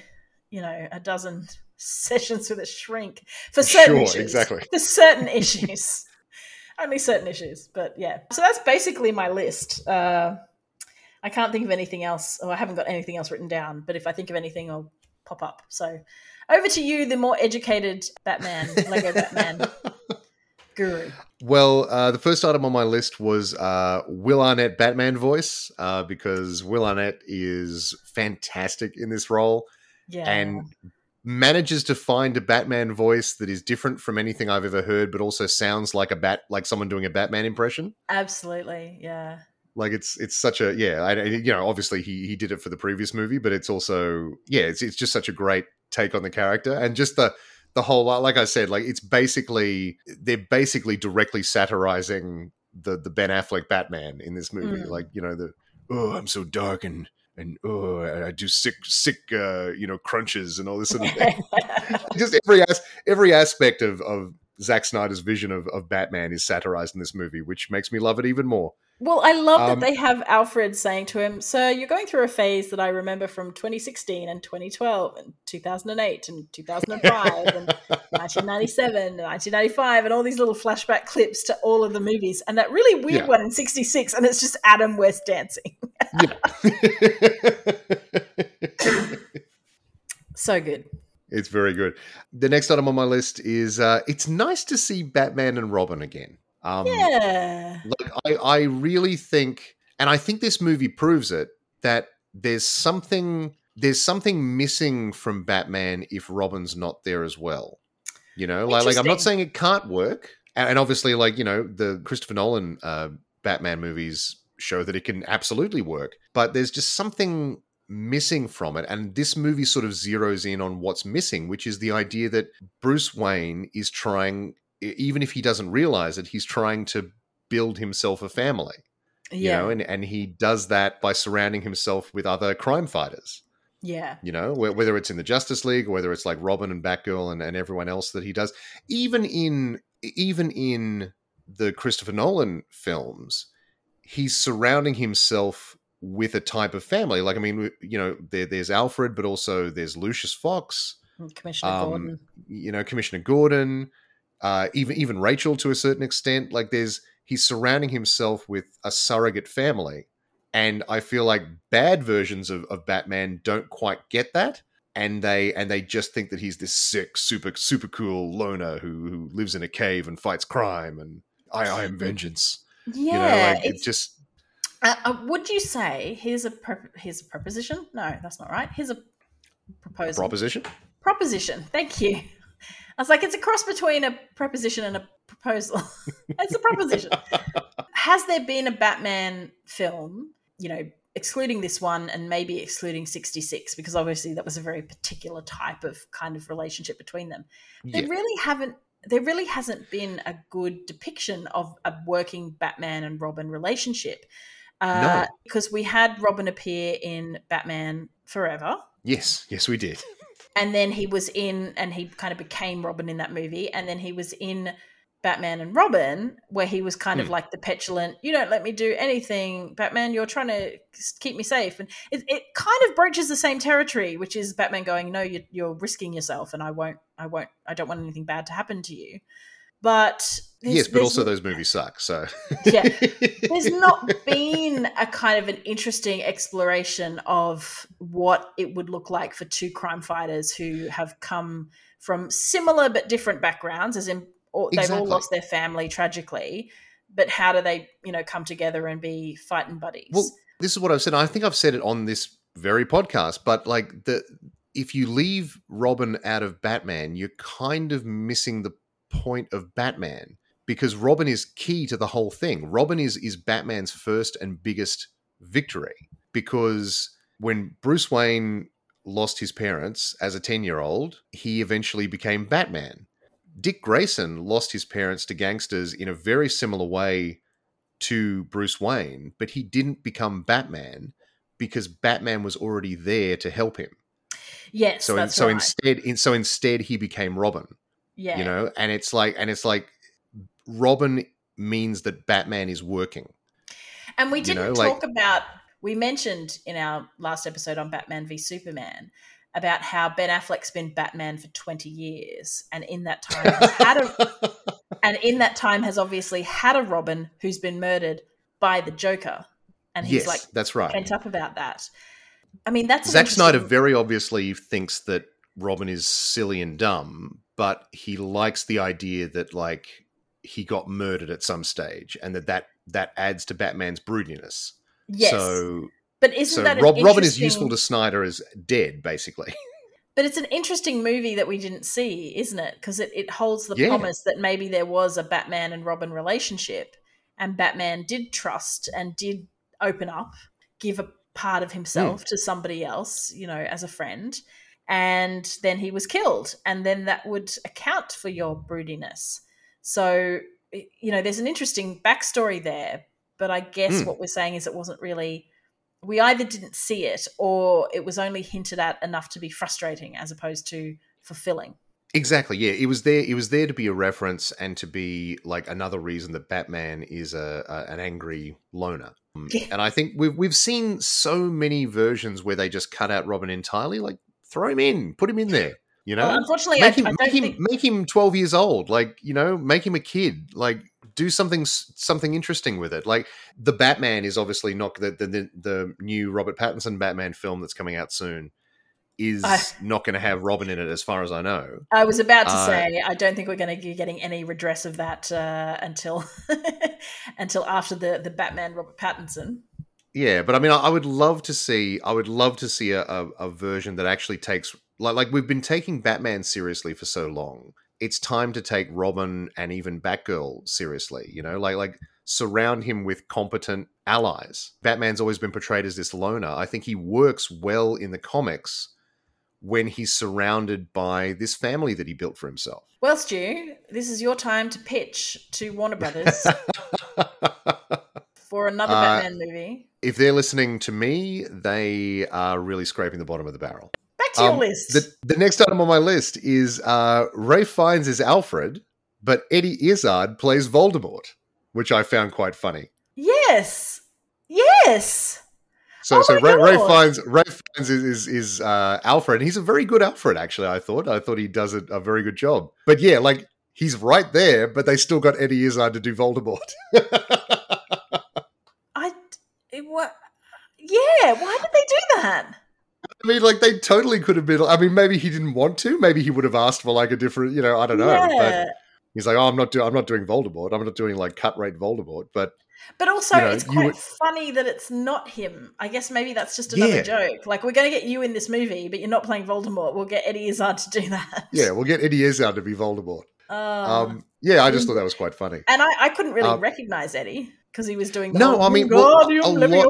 Speaker 1: you know, a dozen sessions with a shrink for certain
Speaker 2: Sure,
Speaker 1: issues.
Speaker 2: exactly.
Speaker 1: For certain issues. Only certain issues, but yeah. So that's basically my list. Uh, I can't think of anything else, or I haven't got anything else written down, but if I think of anything, I'll pop up. So over to you, the more educated Batman, Lego Batman guru.
Speaker 2: Well, uh, the first item on my list was uh, Will Arnett Batman voice uh, because Will Arnett is fantastic in this role
Speaker 1: Yeah.
Speaker 2: and manages to find a Batman voice that is different from anything I've ever heard, but also sounds like a bat, like someone doing a Batman impression.
Speaker 1: Absolutely. Yeah.
Speaker 2: Like it's it's such a yeah, I, you know, obviously he he did it for the previous movie, but it's also yeah, it's it's just such a great take on the character and just the the whole like I said, like it's basically they're basically directly satirizing the the Ben Affleck Batman in this movie.
Speaker 1: Mm.
Speaker 2: Like you know the oh I'm so dark and and oh I I do sick sick uh, you know crunches and all this sort of thing. just every as- every aspect of of Zack Snyder's vision of, of Batman is satirized in this movie, which makes me love it even more.
Speaker 1: Well, I love
Speaker 2: Um,
Speaker 1: that they have Alfred saying to him, Sir, you're going through a phase that I remember from 2016 and 2012 and 2008 and 2005 and 1997 and 1995 and all these little flashback clips to all of the movies. And that really weird
Speaker 2: Yeah.
Speaker 1: one in 66, and it's just Adam West dancing. So good.
Speaker 2: it's very good. The next item on my list is uh, it's nice to see Batman and Robin again. Um,
Speaker 1: Yeah.
Speaker 2: like I, I really think, and I think this movie proves it that there's something there's something missing from Batman if Robin's not there as well. You know, like, like I'm not saying it can't work, and, and obviously, like you know, the Christopher Nolan uh, Batman movies show that it can absolutely work, but there's just something missing from it and this movie sort of zeroes in on what's missing which is the idea that Bruce Wayne is trying even if he doesn't realize it he's trying to build himself a family
Speaker 1: Yeah.
Speaker 2: you know and, and he does that by surrounding himself with other crime fighters
Speaker 1: yeah.
Speaker 2: you know wh- whether it's in the justice league or whether it's like robin and batgirl and, and everyone else that he does even in even in the christopher nolan films he's surrounding himself with a type of family like i mean you know there, there's alfred but also there's lucius fox
Speaker 1: Commissioner
Speaker 2: Um,
Speaker 1: Gordon.
Speaker 2: you know commissioner gordon uh, even even Rachel to a certain extent. Like there's he's surrounding himself with a surrogate family, and I feel like bad versions of, of Batman don't quite get that, and they and they just think that he's this sick, super super cool loner who who lives in a cave and fights crime, and I I am vengeance.
Speaker 1: Yeah,
Speaker 2: you know, like it just
Speaker 1: Uh, uh, would you say here's a pro- here's a proposition? No, that's not right. Here's a proposal.
Speaker 2: proposition.
Speaker 1: proposition. Thank you. I was like, it's a cross between a preposition and a proposal. it's a proposition. Has there been a Batman film? You know, excluding this one and maybe excluding 66 because obviously that was a very particular type of kind of relationship between them there
Speaker 2: Yeah.
Speaker 1: really haven't there really hasn't been a good depiction of a working batman and robin relationship uh,
Speaker 2: No.
Speaker 1: because we had robin appear in batman forever
Speaker 2: Yes, yes, we did.
Speaker 1: And then he was in and he kind of became robin in that movie. And then he was in batman and robin where he was kind of
Speaker 2: Hmm.
Speaker 1: like the petulant you don't let me do anything batman you're trying to keep me safe. And it, it kind of broaches the same territory which is batman going no you're, you're risking yourself and i won't i won't i don't want anything bad to happen to you but
Speaker 2: yes, but also those movies suck. So
Speaker 1: Yeah. there's not been a kind of an interesting exploration of what it would look like for two crime fighters who have come from similar but different backgrounds as in or they've all lost their family tragically but how do they you know come together and be fighting buddies
Speaker 2: Well, this is what I've said. I think I've said it on this very podcast, but like the if you leave Robin out of Batman, you're kind of missing the point of Batman because Robin is key to the whole thing. Robin is is Batman's first and biggest victory because when Bruce Wayne lost his parents as a 10-year-old, he eventually became Batman. Dick Grayson lost his parents to gangsters in a very similar way to Bruce Wayne, but he didn't become Batman because Batman was already there to help him.
Speaker 1: yes
Speaker 2: So in, so
Speaker 1: right.
Speaker 2: instead in, so instead he became Robin,
Speaker 1: yeah
Speaker 2: you know, and it's like and it's like Robin means that Batman is working.
Speaker 1: And we didn't
Speaker 2: know, like-
Speaker 1: talk about, we mentioned in our last episode on Batman v Superman about how Ben Affleck's been Batman for 20 years. And in that time, has had a, and in that time has obviously had a Robin who's been murdered by the Joker. And he's
Speaker 2: yes,
Speaker 1: like
Speaker 2: that's right.
Speaker 1: pent up about that. I mean, that's
Speaker 2: Zack Snyder very obviously thinks that Robin is silly and dumb, but he likes the idea that like he got murdered at some stage, and that that, that adds to Batman's broodiness.
Speaker 1: yes.
Speaker 2: So
Speaker 1: but isn't
Speaker 2: so
Speaker 1: that
Speaker 2: Rob, Robin is useful to Snyder as dead, basically.
Speaker 1: But it's an interesting movie that we didn't see, isn't it? Because it, it holds the
Speaker 2: Yeah.
Speaker 1: promise that maybe there was a Batman and Robin relationship, and Batman did trust and did open up, give a part of himself hmm. to somebody else, you know, as a friend, and then he was killed, and then that would account for your broodiness. So, you know, there's an interesting backstory there, but I guess
Speaker 2: Hmm.
Speaker 1: what we're saying is it wasn't really we either didn't see it or it was only hinted at enough to be frustrating as opposed to fulfilling.
Speaker 2: Exactly. Yeah, it was there. It was there to be a reference and to be like another reason that Batman is a, a an angry loner.
Speaker 1: Yeah.
Speaker 2: And I think we've we've seen so many versions where they just cut out Robin entirely. Like throw him in, put him in there. You know,
Speaker 1: Well, unfortunately,
Speaker 2: make him
Speaker 1: I
Speaker 2: make him
Speaker 1: think.
Speaker 2: make him twelve years old. Like you know, make him a kid. Like do something something interesting with it. Like the Batman is obviously not the the, the, the new Robert Pattinson Batman film that's coming out soon. Is
Speaker 1: I-
Speaker 2: not going to have Robin in it, as far as I know.
Speaker 1: I was about to
Speaker 2: Uh,
Speaker 1: say I don't think we're going to be getting any redress of that uh, until until after the the Batman Robert Pattinson.
Speaker 2: Yeah, but I mean, I, I would love to see. I would love to see a, a, a version that actually takes like like we've been taking Batman seriously for so long. It's time to take Robin and even Batgirl seriously. You know, like like surround him with competent allies. Batman's always been portrayed as this loner. I think he works well in the comics when he's surrounded by this family that he built for himself.
Speaker 1: Well, Stu, this is your time to pitch to Warner Brothers for another
Speaker 2: Uh,
Speaker 1: Batman movie.
Speaker 2: if they're listening to me, they are really scraping the bottom of the barrel.
Speaker 1: Back to your
Speaker 2: Um,
Speaker 1: list.
Speaker 2: The, the next item on my list is uh, Ralph Fiennes is Alfred, but Eddie Izzard plays Voldemort, which I found quite funny.
Speaker 1: yes, yes.
Speaker 2: So,
Speaker 1: Oh
Speaker 2: so Ray, Ray. Fiennes, Ralph Fiennes is is, is uh, Alfred, and he's a very good Alfred. Actually, I thought I thought he does a, a very good job. But yeah, like he's right there, but they still got Eddie Izzard to do Voldemort.
Speaker 1: It, what? Yeah, why did they do that?
Speaker 2: I mean, like they totally could have been. I mean, maybe he didn't want to. Maybe he would have asked for like a different. You know, I don't know.
Speaker 1: Yeah.
Speaker 2: But he's like, oh, I'm not doing. I'm not doing Voldemort. I'm not doing like cut rate Voldemort. But
Speaker 1: But also,
Speaker 2: You know,
Speaker 1: it's quite
Speaker 2: would-
Speaker 1: funny that it's not him. I guess maybe that's just another
Speaker 2: Yeah.
Speaker 1: joke. Like, we're going to get you in this movie, but you're not playing Voldemort. We'll get Eddie Izzard to do that.
Speaker 2: yeah, we'll get Eddie Izzard to be Voldemort.
Speaker 1: Uh,
Speaker 2: Um, yeah, I just thought that was quite funny.
Speaker 1: and I, I couldn't really
Speaker 2: um,
Speaker 1: recognize Eddie because he was doing the
Speaker 2: No, I mean, well, a lot-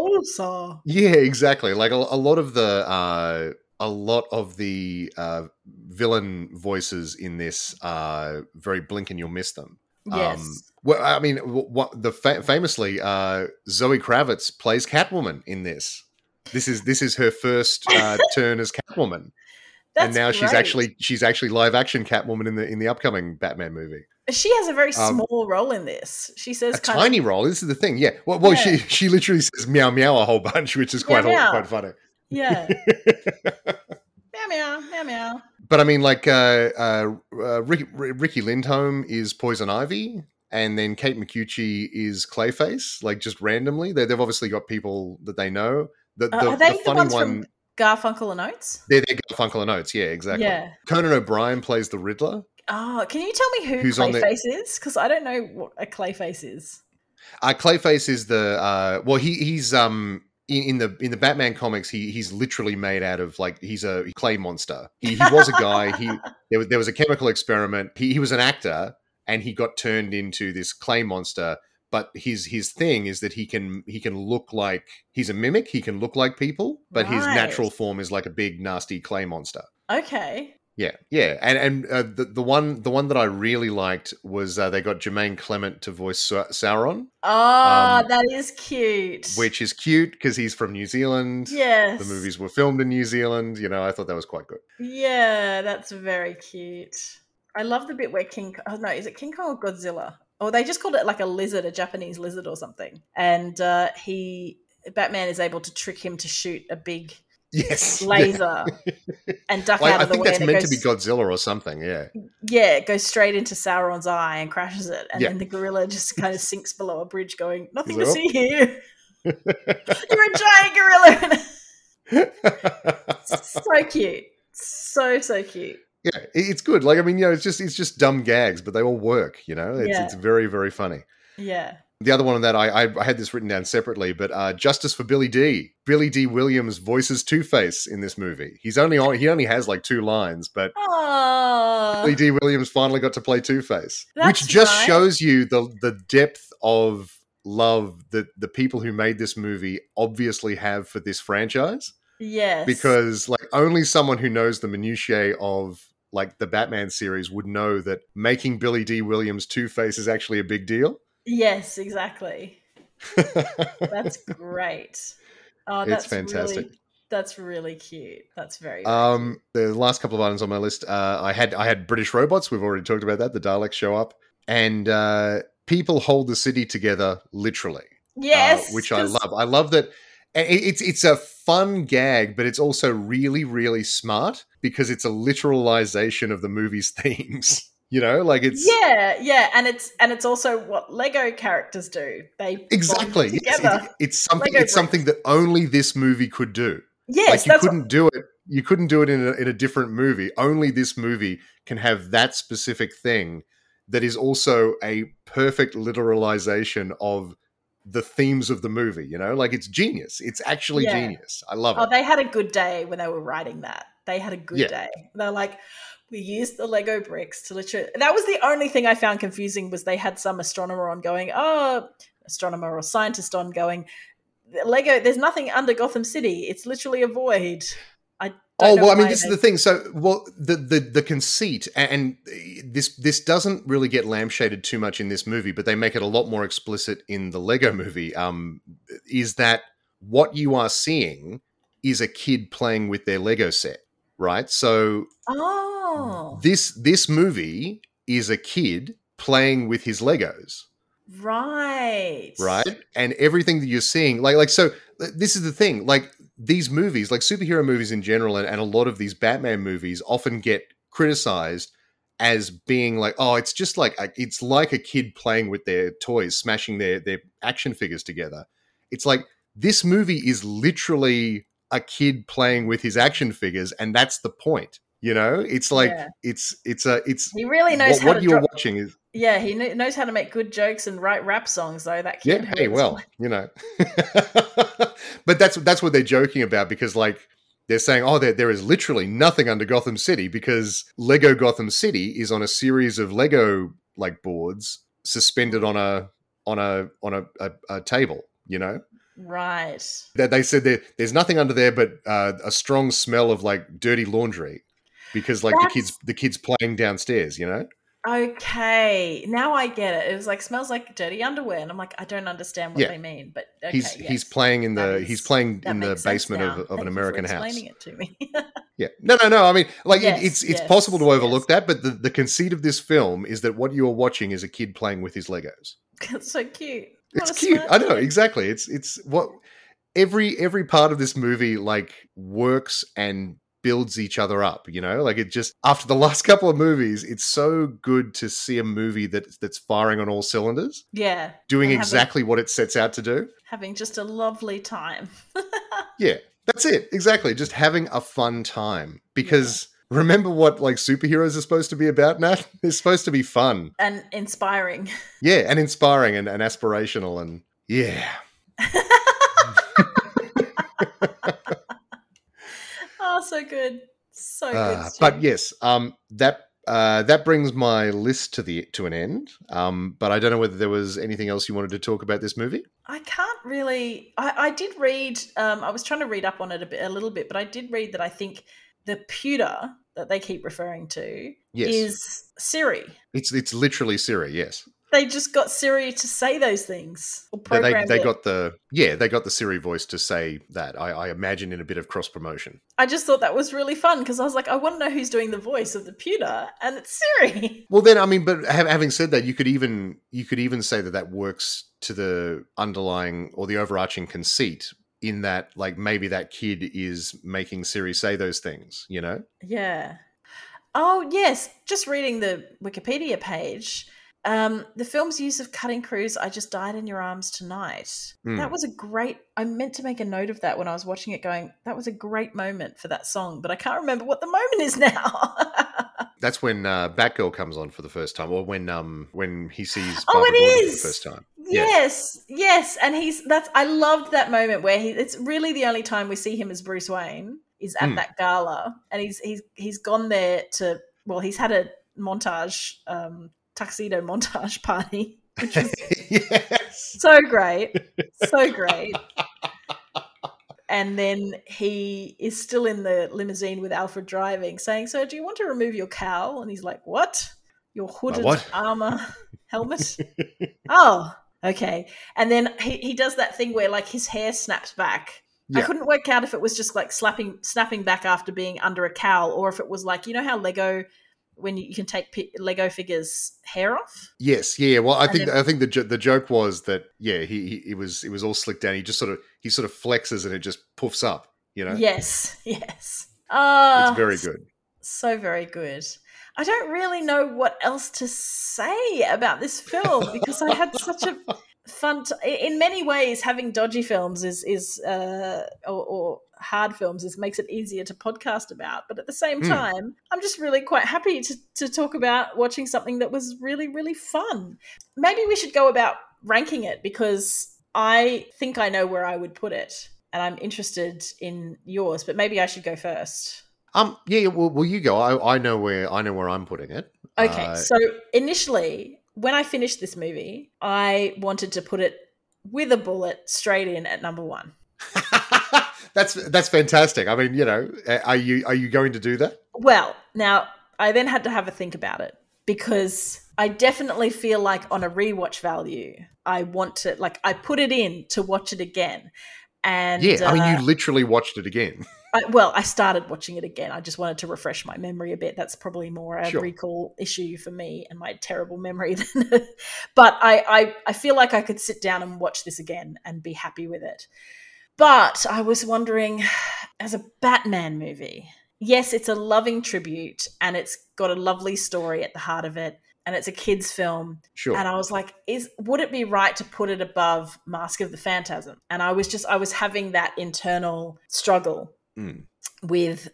Speaker 2: Yeah, exactly. Like a, a lot of the uh, a lot of the uh, villain voices in this are very blink and you'll miss them.
Speaker 1: Yes.
Speaker 2: Um, well, I mean, what the fa- famously uh, Zoe Kravitz plays Catwoman in this. This is this is her first uh, turn as Catwoman,
Speaker 1: That's
Speaker 2: and now she's actually she's actually live action Catwoman in the in the upcoming Batman movie.
Speaker 1: She has a very
Speaker 2: um,
Speaker 1: small role in this. She says
Speaker 2: A
Speaker 1: kind
Speaker 2: tiny role. This is the thing. Yeah. Well, well
Speaker 1: Yeah.
Speaker 2: she she literally says meow meow a whole bunch, which is quite
Speaker 1: meow.
Speaker 2: quite funny.
Speaker 1: yeah. meow meow meow meow.
Speaker 2: But I mean, like uh, uh, uh, Ricky, Riki Lindhome is Poison Ivy, and then Kate Micucci is Clayface. Like just randomly, they, they've obviously got people that they know. The,
Speaker 1: Uh,
Speaker 2: the,
Speaker 1: are they
Speaker 2: the
Speaker 1: the
Speaker 2: funny
Speaker 1: ones
Speaker 2: one,
Speaker 1: from Garfunkel and Oates?
Speaker 2: they're, they're Garfunkel and Oates. Yeah, exactly.
Speaker 1: Yeah.
Speaker 2: Conan O'Brien plays the Riddler.
Speaker 1: Oh, can you tell me who
Speaker 2: Who's on the-
Speaker 1: Clayface is? Because I don't know what a Clayface is.
Speaker 2: Uh, Clayface is the uh, well, he he's um. In, in the in the Batman comics, he he's literally made out of like he's a clay monster. He, he was a guy. He there was there was a chemical experiment. He he was an actor, and he got turned into this clay monster. But his his thing is that he can he can look like he's a mimic. He can look like people, but his natural form is like a big nasty clay monster.
Speaker 1: Okay.
Speaker 2: Yeah, yeah, and and uh, the the one the one that I really liked was uh, they got Jermaine Clement to voice Sau- Sauron,
Speaker 1: Oh,
Speaker 2: Um,
Speaker 1: that is cute.
Speaker 2: which is cute because he's from New Zealand.
Speaker 1: yes,
Speaker 2: The movies were filmed in New Zealand. You know, I thought that was quite good.
Speaker 1: Yeah, that's very cute. I love the bit where King. Oh no, is it King Kong or Godzilla? Or they just called it like a lizard, a Japanese lizard or something. And uh, he, Batman, is able to trick him to shoot a big
Speaker 2: Yes, yeah.
Speaker 1: laser and duck
Speaker 2: Well,
Speaker 1: out
Speaker 2: I
Speaker 1: of the
Speaker 2: think
Speaker 1: way.
Speaker 2: that's
Speaker 1: and it
Speaker 2: meant to be Godzilla or something. Yeah,
Speaker 1: Yeah, it goes straight into Sauron's eye and crashes it, and
Speaker 2: Yeah.
Speaker 1: then the gorilla just kind of sinks below a bridge, going, "Nothing to
Speaker 2: like,
Speaker 1: see here. You're a giant gorilla." so cute, so so cute.
Speaker 2: yeah, it's good. Like I mean, you know, it's just it's just dumb gags, but they all work. You know, it's
Speaker 1: Yeah.
Speaker 2: it's very very funny.
Speaker 1: Yeah.
Speaker 2: The other one that, I, I I had this written down separately, but uh, justice for Billy D. Billy Dee Williams voices Two Face in this movie. He's only on. He only has like two lines, but
Speaker 1: Aww.
Speaker 2: Billy Dee Williams finally got to play Two Face, which just
Speaker 1: nice.
Speaker 2: shows you the the depth of love that the people who made this movie obviously have for this franchise.
Speaker 1: Yes.
Speaker 2: Because like only someone who knows the minutiae of like the Batman series would know that making Billy Dee Williams Two Face is actually a big deal.
Speaker 1: Yes, exactly. That's great. Oh,
Speaker 2: It's
Speaker 1: that's
Speaker 2: fantastic.
Speaker 1: Really, that's really cute. That's very.
Speaker 2: Um, the last couple of items on my list, uh, I had I had British robots. We've already talked about that. The Daleks show up, and uh, people hold the city together literally,
Speaker 1: cute. yes,
Speaker 2: uh, which I love. I love that. It's it's a fun gag, but it's also really really smart because it's a literalization of the movie's themes. You know, like it's
Speaker 1: Yeah, yeah, and it's and it's also what Lego characters do. They
Speaker 2: exactly yes, it- it's something
Speaker 1: Lego
Speaker 2: it's something that only this movie could do.
Speaker 1: yes,
Speaker 2: like you couldn't do it you couldn't do it in a, in a different movie only this movie can have that specific thing that is also a perfect literalization of the themes of the movie you know like it's genius it's actually
Speaker 1: Yeah.
Speaker 2: genius i love
Speaker 1: Oh,
Speaker 2: it
Speaker 1: they had a good day when they were writing that. They had a good
Speaker 2: Yeah.
Speaker 1: day. They're like, we used the Lego bricks to literally. That was the only thing I found confusing was they had some astronomer on going, oh, astronomer or scientist on going, Lego. There's nothing under Gotham City. It's literally a void. I.
Speaker 2: Oh well, I mean, this is the thing. So, well, the the the conceit, and this this doesn't really get lampshaded too much in this movie, but they make it a lot more explicit in the Lego Movie. Um, is that what you are seeing is a kid playing with their Lego set, right? So
Speaker 1: Oh,
Speaker 2: this this movie is a kid playing with his Legos
Speaker 1: right.
Speaker 2: right and everything that you're seeing like like so uh, this is the thing like these movies like superhero movies in general and, and a lot of these batman movies often get criticized as being like, oh, it's just like a, it's like a kid playing with their toys, smashing their their action figures together. It's like this movie is literally a kid playing with his action figures, and that's the point. You know, it's like
Speaker 1: Yeah.
Speaker 2: it's it's a it's
Speaker 1: He really knows
Speaker 2: what,
Speaker 1: how
Speaker 2: what
Speaker 1: to
Speaker 2: you're
Speaker 1: drop.
Speaker 2: watching is
Speaker 1: Yeah, he kn- knows how to make good jokes and write rap songs. Though that
Speaker 2: yeah.
Speaker 1: kid.
Speaker 2: Hey, well,
Speaker 1: like-
Speaker 2: you know, but that's that's what they're joking about because like they're saying, oh, there, there is literally nothing under Gotham City because Lego Gotham City is on a series of Lego like boards suspended on a on a on a, a, a table. You know,
Speaker 1: right.
Speaker 2: that they said there, there's nothing under there but uh, a strong smell of like dirty laundry because like
Speaker 1: That's-
Speaker 2: the kids the kids playing downstairs. You know.
Speaker 1: Okay, now I get it. It was like smells like dirty underwear, and I'm like, I don't understand what
Speaker 2: Yeah.
Speaker 1: they mean. But okay,
Speaker 2: he's
Speaker 1: yes.
Speaker 2: he's playing in the
Speaker 1: is-
Speaker 2: he's playing in the basement of, of
Speaker 1: Thank
Speaker 2: an American house.
Speaker 1: explaining it to me.
Speaker 2: Yeah, no, no, no. I mean, like
Speaker 1: Yes,
Speaker 2: it, it's it's
Speaker 1: yes,
Speaker 2: possible to overlook that, but the, the conceit of this film is that what you are watching is a kid playing with his Legos.
Speaker 1: That's so cute.
Speaker 2: It's cute. I know exactly. It's it's what every every part of this movie like works and builds each other up. You know, like it just after the last couple of movies, it's so good to see a movie that that's firing on all cylinders,
Speaker 1: Yeah,
Speaker 2: doing
Speaker 1: having-
Speaker 2: exactly what it sets out to do.
Speaker 1: having just a lovely time.
Speaker 2: Yeah, that's it. Exactly. Just having a fun time. Because remember what like superheroes are supposed to be about, Nat? They're supposed to be fun.
Speaker 1: and inspiring.
Speaker 2: Yeah, and inspiring and, and aspirational and yeah.
Speaker 1: oh, so good, so
Speaker 2: Uh,
Speaker 1: good.
Speaker 2: but yes, um that uh, that brings my list to the to an end. Um, but I don't know whether there was anything else you wanted to talk about this movie.
Speaker 1: I can't really. I, I did read. Um, I was trying to read up on it a bit, a little bit, but I did read that I think the Puter that they keep referring to
Speaker 2: Yes,
Speaker 1: is Siri.
Speaker 2: it's it's literally Siri. Yes,
Speaker 1: They just got Siri to say those things. Or
Speaker 2: they they, they got the yeah they got the Siri voice to say that. I, I imagine in a bit of cross promotion.
Speaker 1: I just thought that was really fun because I was like, I want to know who's doing the voice of the Puter, and it's Siri.
Speaker 2: Well, then I mean, but having said that, you could even you could even say that that works to the underlying or the overarching conceit in that, like maybe that kid is making Siri say those things. You know?
Speaker 1: Yeah. Oh yes, just reading the Wikipedia page. Um, the film's use of Cutting Crew's, I Just Died in Your Arms Tonight.
Speaker 2: Hmm.
Speaker 1: That was a great, I meant to make a note of that when I was watching it, going, that was a great moment for that song, but I can't remember what the moment is now.
Speaker 2: That's when uh, Batgirl comes on for the first time, or when um when he sees
Speaker 1: Oh,
Speaker 2: Barbara
Speaker 1: it
Speaker 2: Gordon
Speaker 1: is!
Speaker 2: for the first time.
Speaker 1: Yes, yes. And he's, that's, I loved that moment where he, it's really the only time we see him as Bruce Wayne is at
Speaker 2: Hmm.
Speaker 1: that gala. And he's, he's, he's gone there to, well, he's had a montage, um, tuxedo montage party, which is
Speaker 2: yes.
Speaker 1: so great so great and then he is still in the limousine with alfred driving saying so do you want to remove your cowl and he's like what your hooded armor helmet oh okay and then he, he does that thing where like his hair snaps back I couldn't work out if it was just like slapping, snapping back after being under a cowl, or if it was like you know how Lego, when you, you can take pi- Lego figures hair off.
Speaker 2: Yes, yeah. Well, I
Speaker 1: And
Speaker 2: think
Speaker 1: then-
Speaker 2: I think the jo- the joke was that yeah, he, he it was it was all slicked down. He just sort of he sort of flexes and it just puffs up. You know,
Speaker 1: Yes, yes. Uh,
Speaker 2: it's very good.
Speaker 1: So very good. I don't really know what else to say about this film because I had such a fun. T- in many ways, having dodgy films is is uh, or, or hard films is makes it easier to podcast about. But at the same
Speaker 2: Hmm.
Speaker 1: time, I'm just really quite happy to to talk about watching something that was really really fun. Maybe we should go about ranking it because I think I know where I would put it, and I'm interested in yours. But maybe I should go first.
Speaker 2: Um, yeah. Well, well, you go. I, I know where I know where I'm putting it.
Speaker 1: Okay,
Speaker 2: Uh,
Speaker 1: so initially, when I finished this movie, I wanted to put it with a bullet straight in at number one.
Speaker 2: that's that's fantastic. I mean, you know, are you are you going to do that?
Speaker 1: Well, now I then had to have a think about it because I definitely feel like on a rewatch value, I want to like I put it in to watch it again. And
Speaker 2: yeah. I mean,
Speaker 1: uh,
Speaker 2: you literally watched it again.
Speaker 1: I, well, I started watching it again. I just wanted to refresh my memory a bit. That's probably more a
Speaker 2: Sure.
Speaker 1: recall issue for me and my terrible memory. Than, but I, I, I feel like I could sit down and watch this again and be happy with it. But I was wondering, as a Batman movie, yes, it's a loving tribute and it's got a lovely story at the heart of it and it's a kids film.
Speaker 2: Sure.
Speaker 1: And I was like, is would it be right to put it above Mask of the Phantasm? And I was just I was having that internal struggle
Speaker 2: Mm.
Speaker 1: with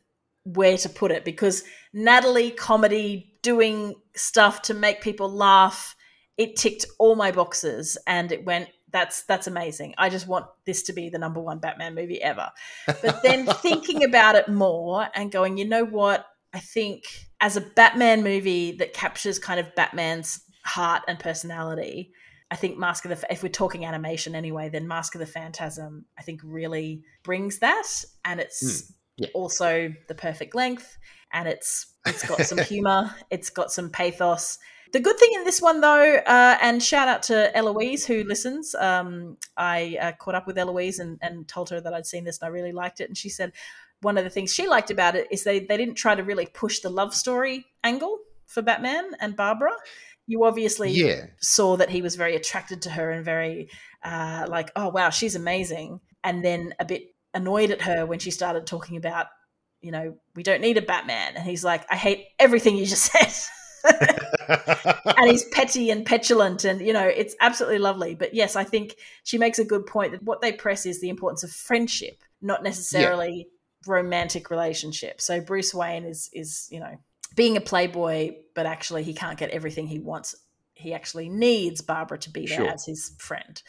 Speaker 1: where to put it because Natalie comedy doing stuff to make people laugh, it ticked all my boxes and it went that's that's amazing. I just want this to be the number one Batman movie ever. But then thinking about it more and going, you know what? I think as a Batman movie that captures kind of Batman's heart and personality, I think Mask of the if we're talking animation anyway, then Mask of the Phantasm I think really brings that, and it's
Speaker 2: Mm, yeah.
Speaker 1: also the perfect length, and it's it's got some humor, it's got some pathos. The good thing in this one, though, uh, and shout out to Eloise who listens. Um, I uh, caught up with Eloise and, and told her that I'd seen this and I really liked it, and she said one of the things she liked about it is they they didn't try to really push the love story angle for Batman and Barbara. You obviously
Speaker 2: Yeah.
Speaker 1: saw that he was very attracted to her and very uh, like, oh wow, she's amazing, and then a bit annoyed at her when she started talking about, you know, we don't need a Batman, and he's like, I hate everything you just said. and he's petty and petulant and you know it's absolutely lovely. But yes i think she makes a good point that what they press is the importance of friendship not necessarily romantic relationship. So bruce wayne is is you know being a playboy but actually he can't get everything he wants he actually needs barbara to be there
Speaker 2: Sure.
Speaker 1: as his friend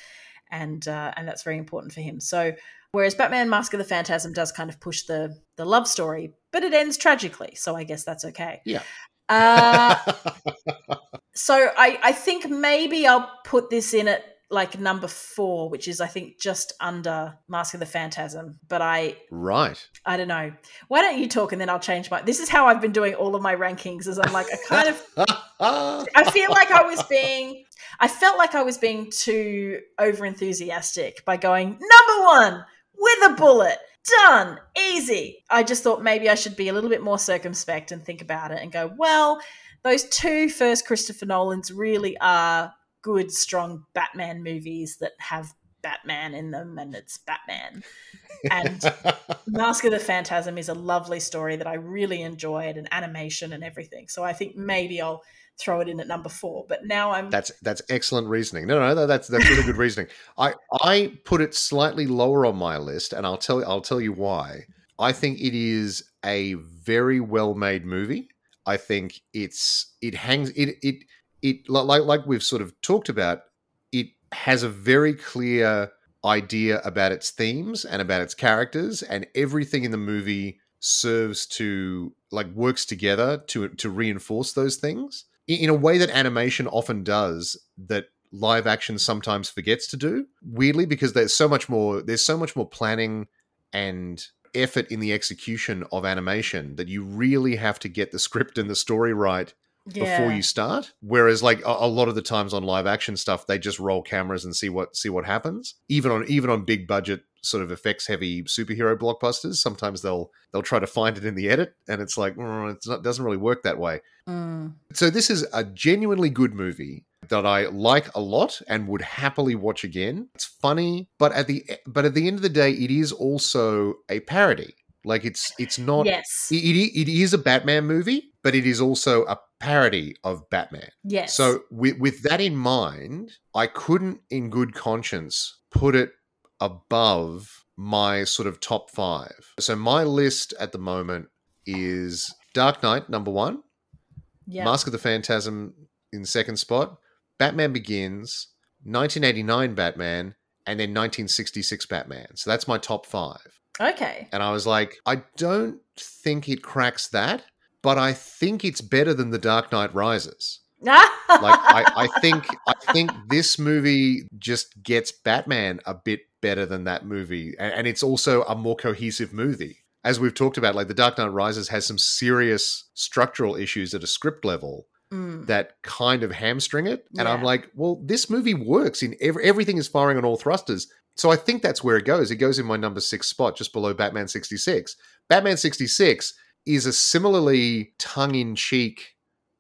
Speaker 1: and uh, and that's very important for him so whereas batman mask of the phantasm does kind of push the the love story but it ends tragically so i guess that's okay
Speaker 2: Yeah.
Speaker 1: uh, so I, I think maybe I'll put this in at like number four, which is I think just under Mask of the Phantasm. But I
Speaker 2: right.
Speaker 1: I don't know. Why don't you talk and then I'll change my. This is how I've been doing all of my rankings. Is I'm like I kind of I feel like I was being I felt like I was being too over enthusiastic by going number one with a bullet. Done. Easy. I just thought maybe I should be a little bit more circumspect and think about it and go, well, those two first Christopher Nolans really are good, strong Batman movies that have Batman in them and it's Batman. And Mask of the Phantasm is a lovely story that I really enjoyed and animation and everything. So I think maybe I'll throw it in at number four. But now I'm
Speaker 2: That's that's excellent reasoning. No, no, no, that's that's really good reasoning. I I put it slightly lower on my list, and I'll tell you I'll tell you why. I think it is a very well made movie. I think it's it hangs it it it like like we've sort of talked about. It has a very clear idea about its themes and about its characters, and everything in the movie serves to like works together to to reinforce those things in a way that animation often does that live action sometimes forgets to do weirdly because there's so much more there's so much more planning and effort in the execution of animation that you really have to get the script and the story right before you start whereas like a, a lot of the times on live action stuff they just roll cameras and see what see what happens even on even on big budget sort of effects heavy superhero blockbusters sometimes they'll they'll try to find it in the edit and it's like mm, it's not doesn't really work that way
Speaker 1: Mm.
Speaker 2: so this is a genuinely good movie that I like a lot and would happily watch again. It's funny, but at the but at the end of the day, it is also a parody. Like it's it's not.
Speaker 1: yes.
Speaker 2: It, it, it is a Batman movie, but it is also a parody of Batman.
Speaker 1: yes.
Speaker 2: So with with that in mind, I couldn't, in good conscience, put it above my sort of top five. So my list at the moment is Dark Knight number one.
Speaker 1: yeah.
Speaker 2: Mask of the Phantasm in second spot, Batman Begins, 1989 Batman, and then 1966 Batman. So that's my top five.
Speaker 1: Okay.
Speaker 2: And I was like, I don't think it cracks that, but I think it's better than The Dark Knight Rises. Like I, I think I think this movie just gets Batman a bit better than that movie. And, and it's also a more cohesive movie. As we've talked about, like The Dark Knight Rises has some serious structural issues at a script level
Speaker 1: Mm.
Speaker 2: that kind of hamstring it. And I'm like, well, this movie works in every, everything is firing on all thrusters. So I think that's where it goes. It goes in my number six spot, just below Batman 66. Batman 66 is a similarly tongue in cheek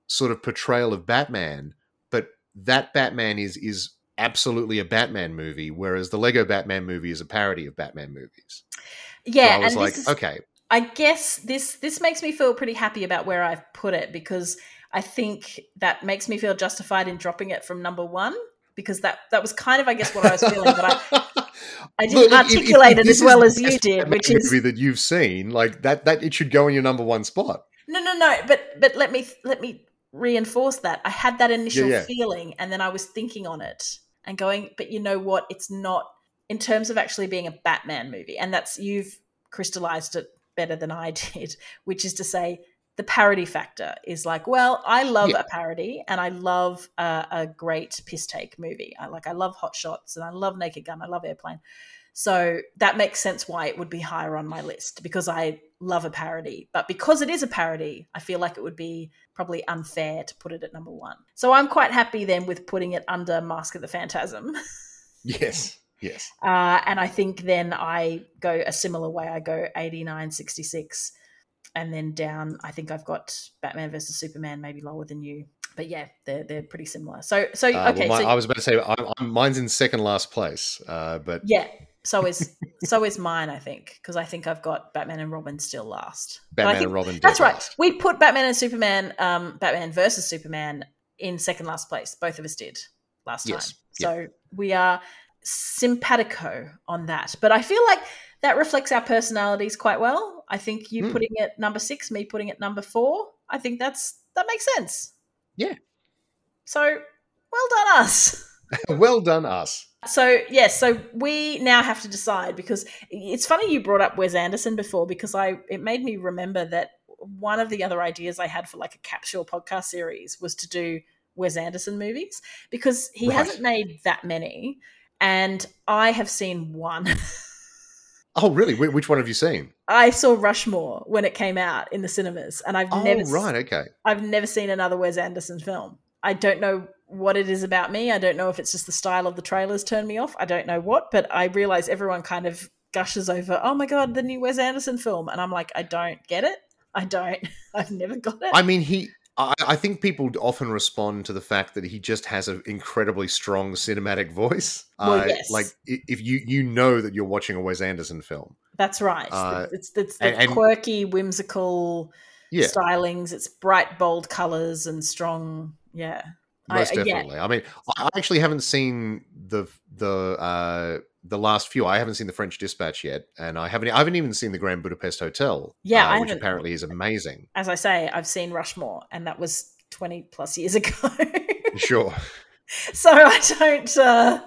Speaker 2: sort of portrayal of Batman, but that Batman is is absolutely a Batman movie, whereas the Lego Batman movie is a parody of Batman movies. So
Speaker 1: yeah,
Speaker 2: I was like,
Speaker 1: is,
Speaker 2: okay,
Speaker 1: I guess this this makes me feel pretty happy about where I've put it because I think that makes me feel justified in dropping it from number one because that that was kind of I guess what I was feeling, but I I didn't
Speaker 2: Look, if- if-
Speaker 1: articulate
Speaker 2: if
Speaker 1: it as well as you did, which is
Speaker 2: movie that you've seen. Like that, that it should go in your number one spot.
Speaker 1: no no no. But but let me let me reinforce that I had that initial
Speaker 2: yeah.
Speaker 1: feeling, and then I was thinking on it and going, but you know what? It's not in terms of actually being a Batman movie, and that's you've crystallized it better than I did, which is to say the parody factor is like, well, I love
Speaker 2: Yeah.
Speaker 1: a parody and I love a, a great piss take movie. I like, I love Hot Shots and I love Naked Gun. I love Airplane. So that makes sense why it would be higher on my list because I love a parody. But because it is a parody, I feel like it would be probably unfair to put it at number one. So I'm quite happy then with putting it under Mask of the Phantasm.
Speaker 2: Yes, yes.
Speaker 1: Uh, and I think then I go a similar way. I go 89, 66, and then down. I think I've got Batman versus Superman, maybe lower than you. But yeah, they're they're pretty similar. So so
Speaker 2: Uh,
Speaker 1: okay,
Speaker 2: well, my-
Speaker 1: so
Speaker 2: I was about to say I'm, I'm, mine's in second last place, uh, but
Speaker 1: yeah, so is so is mine. I think because I think I've got Batman and Robin still last.
Speaker 2: Batman and Robin.
Speaker 1: That's right.
Speaker 2: last.
Speaker 1: We put Batman and Superman, um, Batman versus Superman, in second last place. Both of us did last time.
Speaker 2: Yes.
Speaker 1: So we are simpatico on that. But I feel like that reflects our personalities quite well. I think you
Speaker 2: Hmm.
Speaker 1: putting it number six, me putting it number four. I think that's that makes sense.
Speaker 2: Yeah.
Speaker 1: So well done us.
Speaker 2: well done, us.
Speaker 1: So yes, so we now have to decide because it's funny you brought up Wes Anderson before because I it made me remember that one of the other ideas I had for like a capsule podcast series was to do Wes Anderson movies because he
Speaker 2: Right.
Speaker 1: hasn't made that many and I have seen one.
Speaker 2: Oh, really? Which one have you seen?
Speaker 1: I saw Rushmore when it came out in the cinemas and I've
Speaker 2: Oh,
Speaker 1: never
Speaker 2: right. Okay.
Speaker 1: I've never seen another Wes Anderson film. I don't know what it is about me. I don't know if it's just the style of the trailers turned me off. I don't know what, but I realize everyone kind of gushes over, oh my God, the new Wes Anderson film. And I'm like, I don't get it. I don't. I've never got it.
Speaker 2: I mean, he. I, I think people often respond to the fact that he just has an incredibly strong cinematic voice.
Speaker 1: Well,
Speaker 2: Uh,
Speaker 1: yes.
Speaker 2: Like if you you know that you're watching a Wes Anderson film.
Speaker 1: That's right.
Speaker 2: Uh,
Speaker 1: it's it's the
Speaker 2: and-
Speaker 1: quirky, whimsical
Speaker 2: Yeah,
Speaker 1: stylings. It's bright, bold colors and strong. Yeah. I-
Speaker 2: most
Speaker 1: yeah.
Speaker 2: definitely. I mean, I I actually haven't seen the the uh, the last few. I haven't seen the French Dispatch yet, and I haven't I haven't even seen the Grand Budapest Hotel.
Speaker 1: Yeah,
Speaker 2: uh, which
Speaker 1: haven't-
Speaker 2: apparently is amazing.
Speaker 1: As I say, I've seen Rushmore, and that was 20 plus years ago.
Speaker 2: Sure.
Speaker 1: so I don't uh,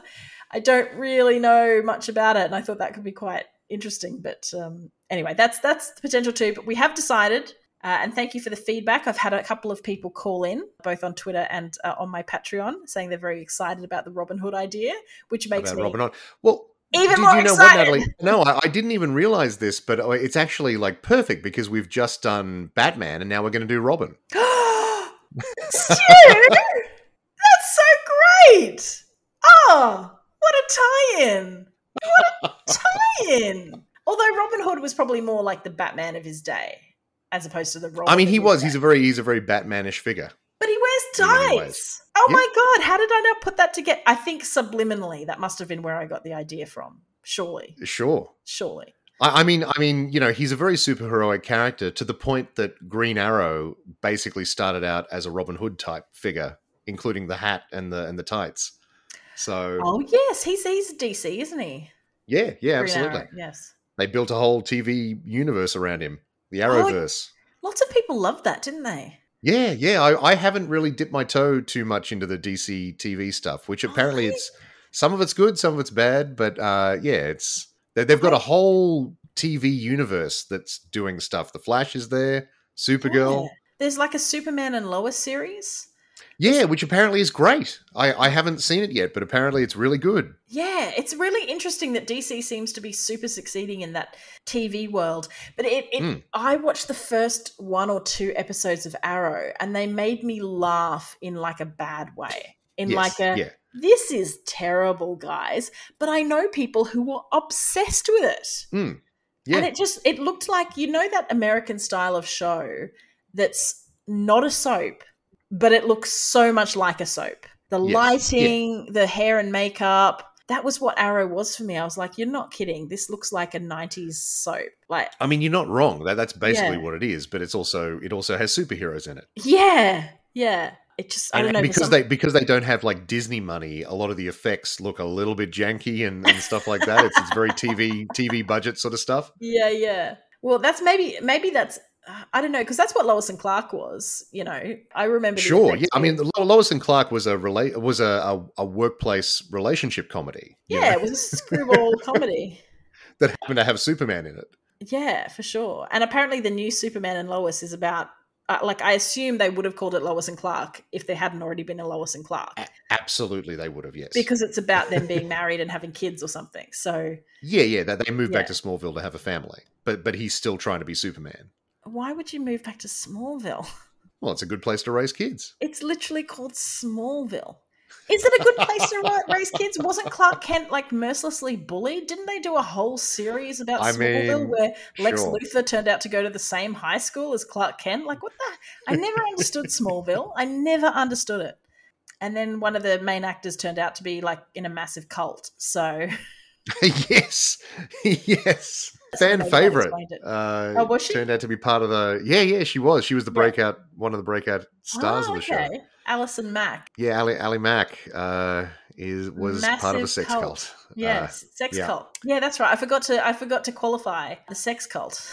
Speaker 1: I don't really know much about it, and I thought that could be quite interesting. But um, anyway, that's that's the potential too. But we have decided, uh, and thank you for the feedback. I've had a couple of people call in, both on Twitter and uh, on my Patreon, saying they're very excited about the Robin Hood idea, which makes me
Speaker 2: Robin Hood. Well,
Speaker 1: even
Speaker 2: did
Speaker 1: more
Speaker 2: you know
Speaker 1: excited.
Speaker 2: what, Natalie? No, I, I didn't even realize this, but uh, it's actually like perfect because we've just done Batman, and now we're going to do Robin.
Speaker 1: Stu, that's so great! Oh, what a tie-in! What a tie-in! Although Robin Hood was probably more like the Batman of his day, as opposed to the Robin.
Speaker 2: I mean, he was. He's a very he's a very Batmanish figure.
Speaker 1: but he wears tights. Oh
Speaker 2: Yeah.
Speaker 1: my god! How did I not put that together? I think subliminally that must have been where I got the idea from. Surely,
Speaker 2: Sure.
Speaker 1: surely.
Speaker 2: I, I mean, I mean, you know, he's a very superheroic character to the point that Green Arrow basically started out as a Robin Hood type figure, including the hat and the and the tights. So
Speaker 1: Oh yes, he's he's DC, isn't he?
Speaker 2: yeah, yeah,
Speaker 1: Green
Speaker 2: absolutely.
Speaker 1: Arrow, Yes.
Speaker 2: They built a whole TV universe around him, the
Speaker 1: Oh,
Speaker 2: Arrowverse.
Speaker 1: Lots of people loved that, didn't they?
Speaker 2: Yeah, yeah. I, I haven't really dipped my toe too much into the DC TV stuff, which apparently
Speaker 1: Really?
Speaker 2: it's some of it's good, some of it's bad, but uh, yeah, it's they, they've got a whole TV universe that's doing stuff. The Flash is there, Supergirl,
Speaker 1: Yeah. There's like a Superman and Lois series.
Speaker 2: Yeah, which apparently is great. I, I haven't seen it yet, but apparently it's really good.
Speaker 1: Yeah, it's really interesting that DC seems to be super succeeding in that TV world. But it, it
Speaker 2: Mm.
Speaker 1: I watched the first one or two episodes of Arrow, and they made me laugh in like a bad way. In
Speaker 2: Yes,
Speaker 1: like a
Speaker 2: yeah,
Speaker 1: this is terrible, guys. But I know people who were obsessed with it.
Speaker 2: Mm. yeah,
Speaker 1: And it just it looked like you know that American style of show that's not a soap, but it looks so much like a soap. The
Speaker 2: Yes,
Speaker 1: lighting, the hair and makeup, that was what Arrow was for me. I was like, you're not kidding. This looks like a 90s soap. Like,
Speaker 2: I mean, you're not wrong. That that's basically
Speaker 1: Yeah.
Speaker 2: what it is, but it's also it also has superheroes in it.
Speaker 1: yeah, yeah. It just, I don't know.
Speaker 2: and because
Speaker 1: some-
Speaker 2: they because they don't have like Disney money, a lot of the effects look a little bit janky and, and stuff like that. It's it's very TV TV budget sort of stuff.
Speaker 1: Yeah, yeah. Well, that's maybe maybe that's I don't know because that's what Lois and Clark was. You know, I remember.
Speaker 2: Sure, yeah. I mean, Lo- Lois and Clark was a rela- was a, a, a workplace relationship comedy.
Speaker 1: yeah,
Speaker 2: know,
Speaker 1: it was a screwball comedy.
Speaker 2: that happened to have Superman in it.
Speaker 1: Yeah, for sure. And apparently, the new Superman and Lois is about. Uh, like I assume they would have called it Lois and Clark if there hadn't already been a Lois and Clark,
Speaker 2: A- absolutely, they would have. Yes,
Speaker 1: because it's about them being married and having kids or something. So
Speaker 2: yeah, yeah. That they moved back to Smallville to have a family, but but he's still trying to be Superman.
Speaker 1: Why would you move back to Smallville?
Speaker 2: Well, it's a good place to raise kids.
Speaker 1: It's literally called Smallville. Is it a good place to raise kids? Wasn't Clark Kent like mercilessly bullied? Didn't they do a whole series about
Speaker 2: I
Speaker 1: Smallville
Speaker 2: mean,
Speaker 1: where Lex
Speaker 2: sure.
Speaker 1: Luthor turned out to go to the same high school as Clark Kent? Like, what the? I never understood Smallville. I never understood it. And then one of the main actors turned out to be like in a massive cult. So
Speaker 2: yes, yes. Fan favorite. Uh,
Speaker 1: Oh, was she?
Speaker 2: Turned out to be part of the. Yeah, yeah, she was. She was the breakout, one of the breakout stars
Speaker 1: Oh,
Speaker 2: of the show.
Speaker 1: Alison Mack.
Speaker 2: Yeah, Ali, Ali Mack uh, is was part of a sex
Speaker 1: cult.
Speaker 2: cult. Uh,
Speaker 1: Yes, sex
Speaker 2: yeah.
Speaker 1: cult. Yeah, that's right. I forgot to I forgot to qualify the sex cult.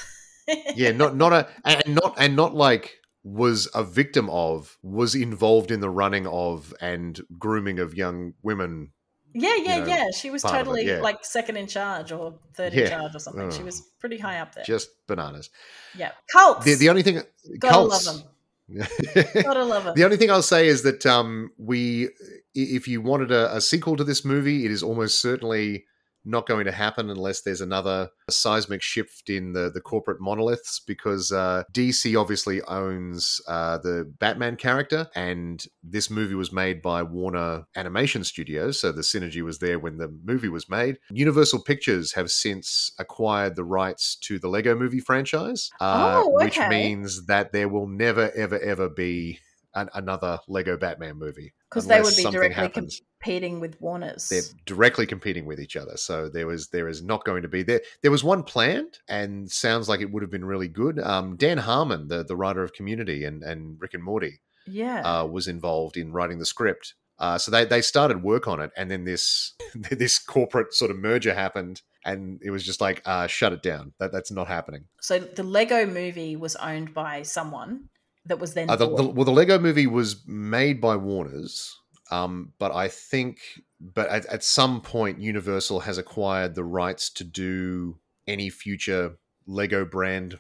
Speaker 2: yeah, not not a and not and not like was a victim of was involved in the running of and grooming of young women.
Speaker 1: Yeah, yeah,
Speaker 2: know,
Speaker 1: yeah. She was
Speaker 2: it,
Speaker 1: totally
Speaker 2: yeah.
Speaker 1: like second in charge or third in charge or something. She was pretty high up there.
Speaker 2: Just bananas.
Speaker 1: yeah, cults.
Speaker 2: The the only thing
Speaker 1: Gotta
Speaker 2: cults.
Speaker 1: love them. Gotta love them.
Speaker 2: The only thing I'll say is that um, we, if you wanted a, a sequel to this movie, it is almost certainly not going to happen unless there's another seismic shift in the, the corporate monoliths because uh, DC obviously owns uh, the Batman character, and this movie was made by Warner Animation Studios, so the synergy was there when the movie was made. Universal Pictures have since acquired the rights to the Lego movie franchise, uh,
Speaker 1: Oh,
Speaker 2: which means that there will never, ever, ever be an, another Lego Batman movie
Speaker 1: because they would be directly
Speaker 2: happens.
Speaker 1: competing with Warner's.
Speaker 2: They're directly competing with each other, so there was there is not going to be there. There was one planned, and sounds like it would have been really good. Um, Dan Harmon, the the writer of Community and and Rick and Morty,
Speaker 1: yeah.
Speaker 2: uh, was involved in writing the script. Uh, so they they started work on it, and then this this corporate sort of merger happened, and it was just like uh, shut it down. That that's not happening.
Speaker 1: so the Lego movie was owned by someone that was then
Speaker 2: Uh, the, the, well, the Lego Movie was made by Warner's, um, but I think, but at, at some point, Universal has acquired the rights to do any future Lego brand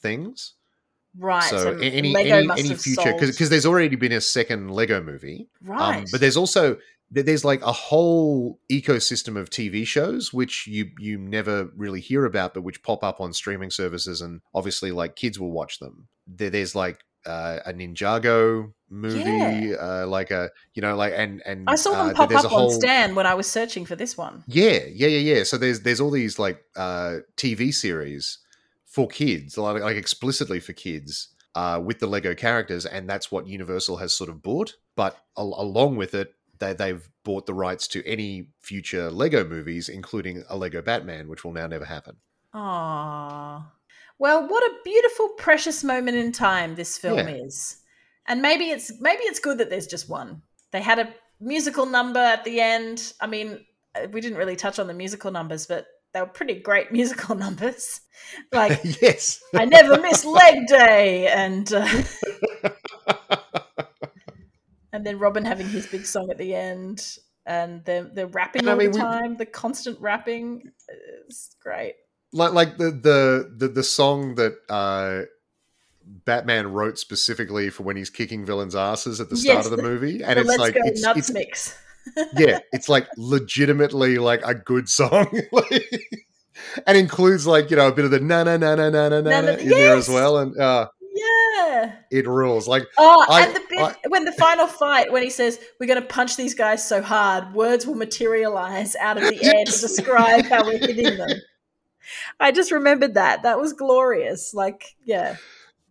Speaker 2: things.
Speaker 1: right.
Speaker 2: so
Speaker 1: So,
Speaker 2: any
Speaker 1: Lego
Speaker 2: any,
Speaker 1: must
Speaker 2: any future because there's already been a second Lego movie,
Speaker 1: right.
Speaker 2: um, but there's also there's like a whole ecosystem of TV shows which you you never really hear about, but which pop up on streaming services, and obviously like kids will watch them. There, there's like uh, a Ninjago movie,
Speaker 1: Yeah.
Speaker 2: uh, like a you know like and and
Speaker 1: I saw them
Speaker 2: uh,
Speaker 1: pop up
Speaker 2: whole,
Speaker 1: on Stan when I was searching for this one.
Speaker 2: yeah, yeah, yeah, yeah. So there's there's all these like uh, TV series for kids, like, like explicitly for kids, uh, with the Lego characters, and that's what Universal has sort of bought. But al- along with it, they they've bought the rights to any future Lego movies, including a Lego Batman, which will now never happen.
Speaker 1: Aww. Well, what a beautiful, precious moment in time this film
Speaker 2: Yeah.
Speaker 1: is. And maybe it's maybe it's good that there's just one. They had a musical number at the end. I mean, uh, we didn't really touch on the musical numbers, but they were pretty great musical numbers. Like
Speaker 2: yes.
Speaker 1: I never miss leg day, and uh, and then Robin having his big song at the end, and they're they're rapping
Speaker 2: And I
Speaker 1: all
Speaker 2: mean,
Speaker 1: the
Speaker 2: we-
Speaker 1: time. The constant rapping is great.
Speaker 2: Like like the the the, the song that uh Batman wrote specifically for when he's kicking villains' asses at the start
Speaker 1: Yes,
Speaker 2: of the
Speaker 1: the-
Speaker 2: movie, and
Speaker 1: The
Speaker 2: it's like it's,
Speaker 1: Nuts
Speaker 2: it's
Speaker 1: mix.
Speaker 2: yeah, it's like legitimately like a good song, and includes like you know a bit of the na na na na na na
Speaker 1: Na-
Speaker 2: in there as well, and uh,
Speaker 1: Yeah.
Speaker 2: it rules. Like
Speaker 1: Oh,
Speaker 2: I-
Speaker 1: and the bit
Speaker 2: I-
Speaker 1: when the final fight, when he says, "We're going to punch these guys so hard, words will materialize out of the air to describe how we're hitting them." I just remembered that. That was glorious. Like, yeah,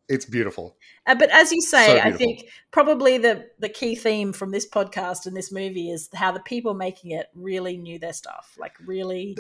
Speaker 2: It's beautiful.
Speaker 1: Uh, but as you say,
Speaker 2: So
Speaker 1: I think probably the the key theme from this podcast and this movie is how the people making it really knew their stuff, like really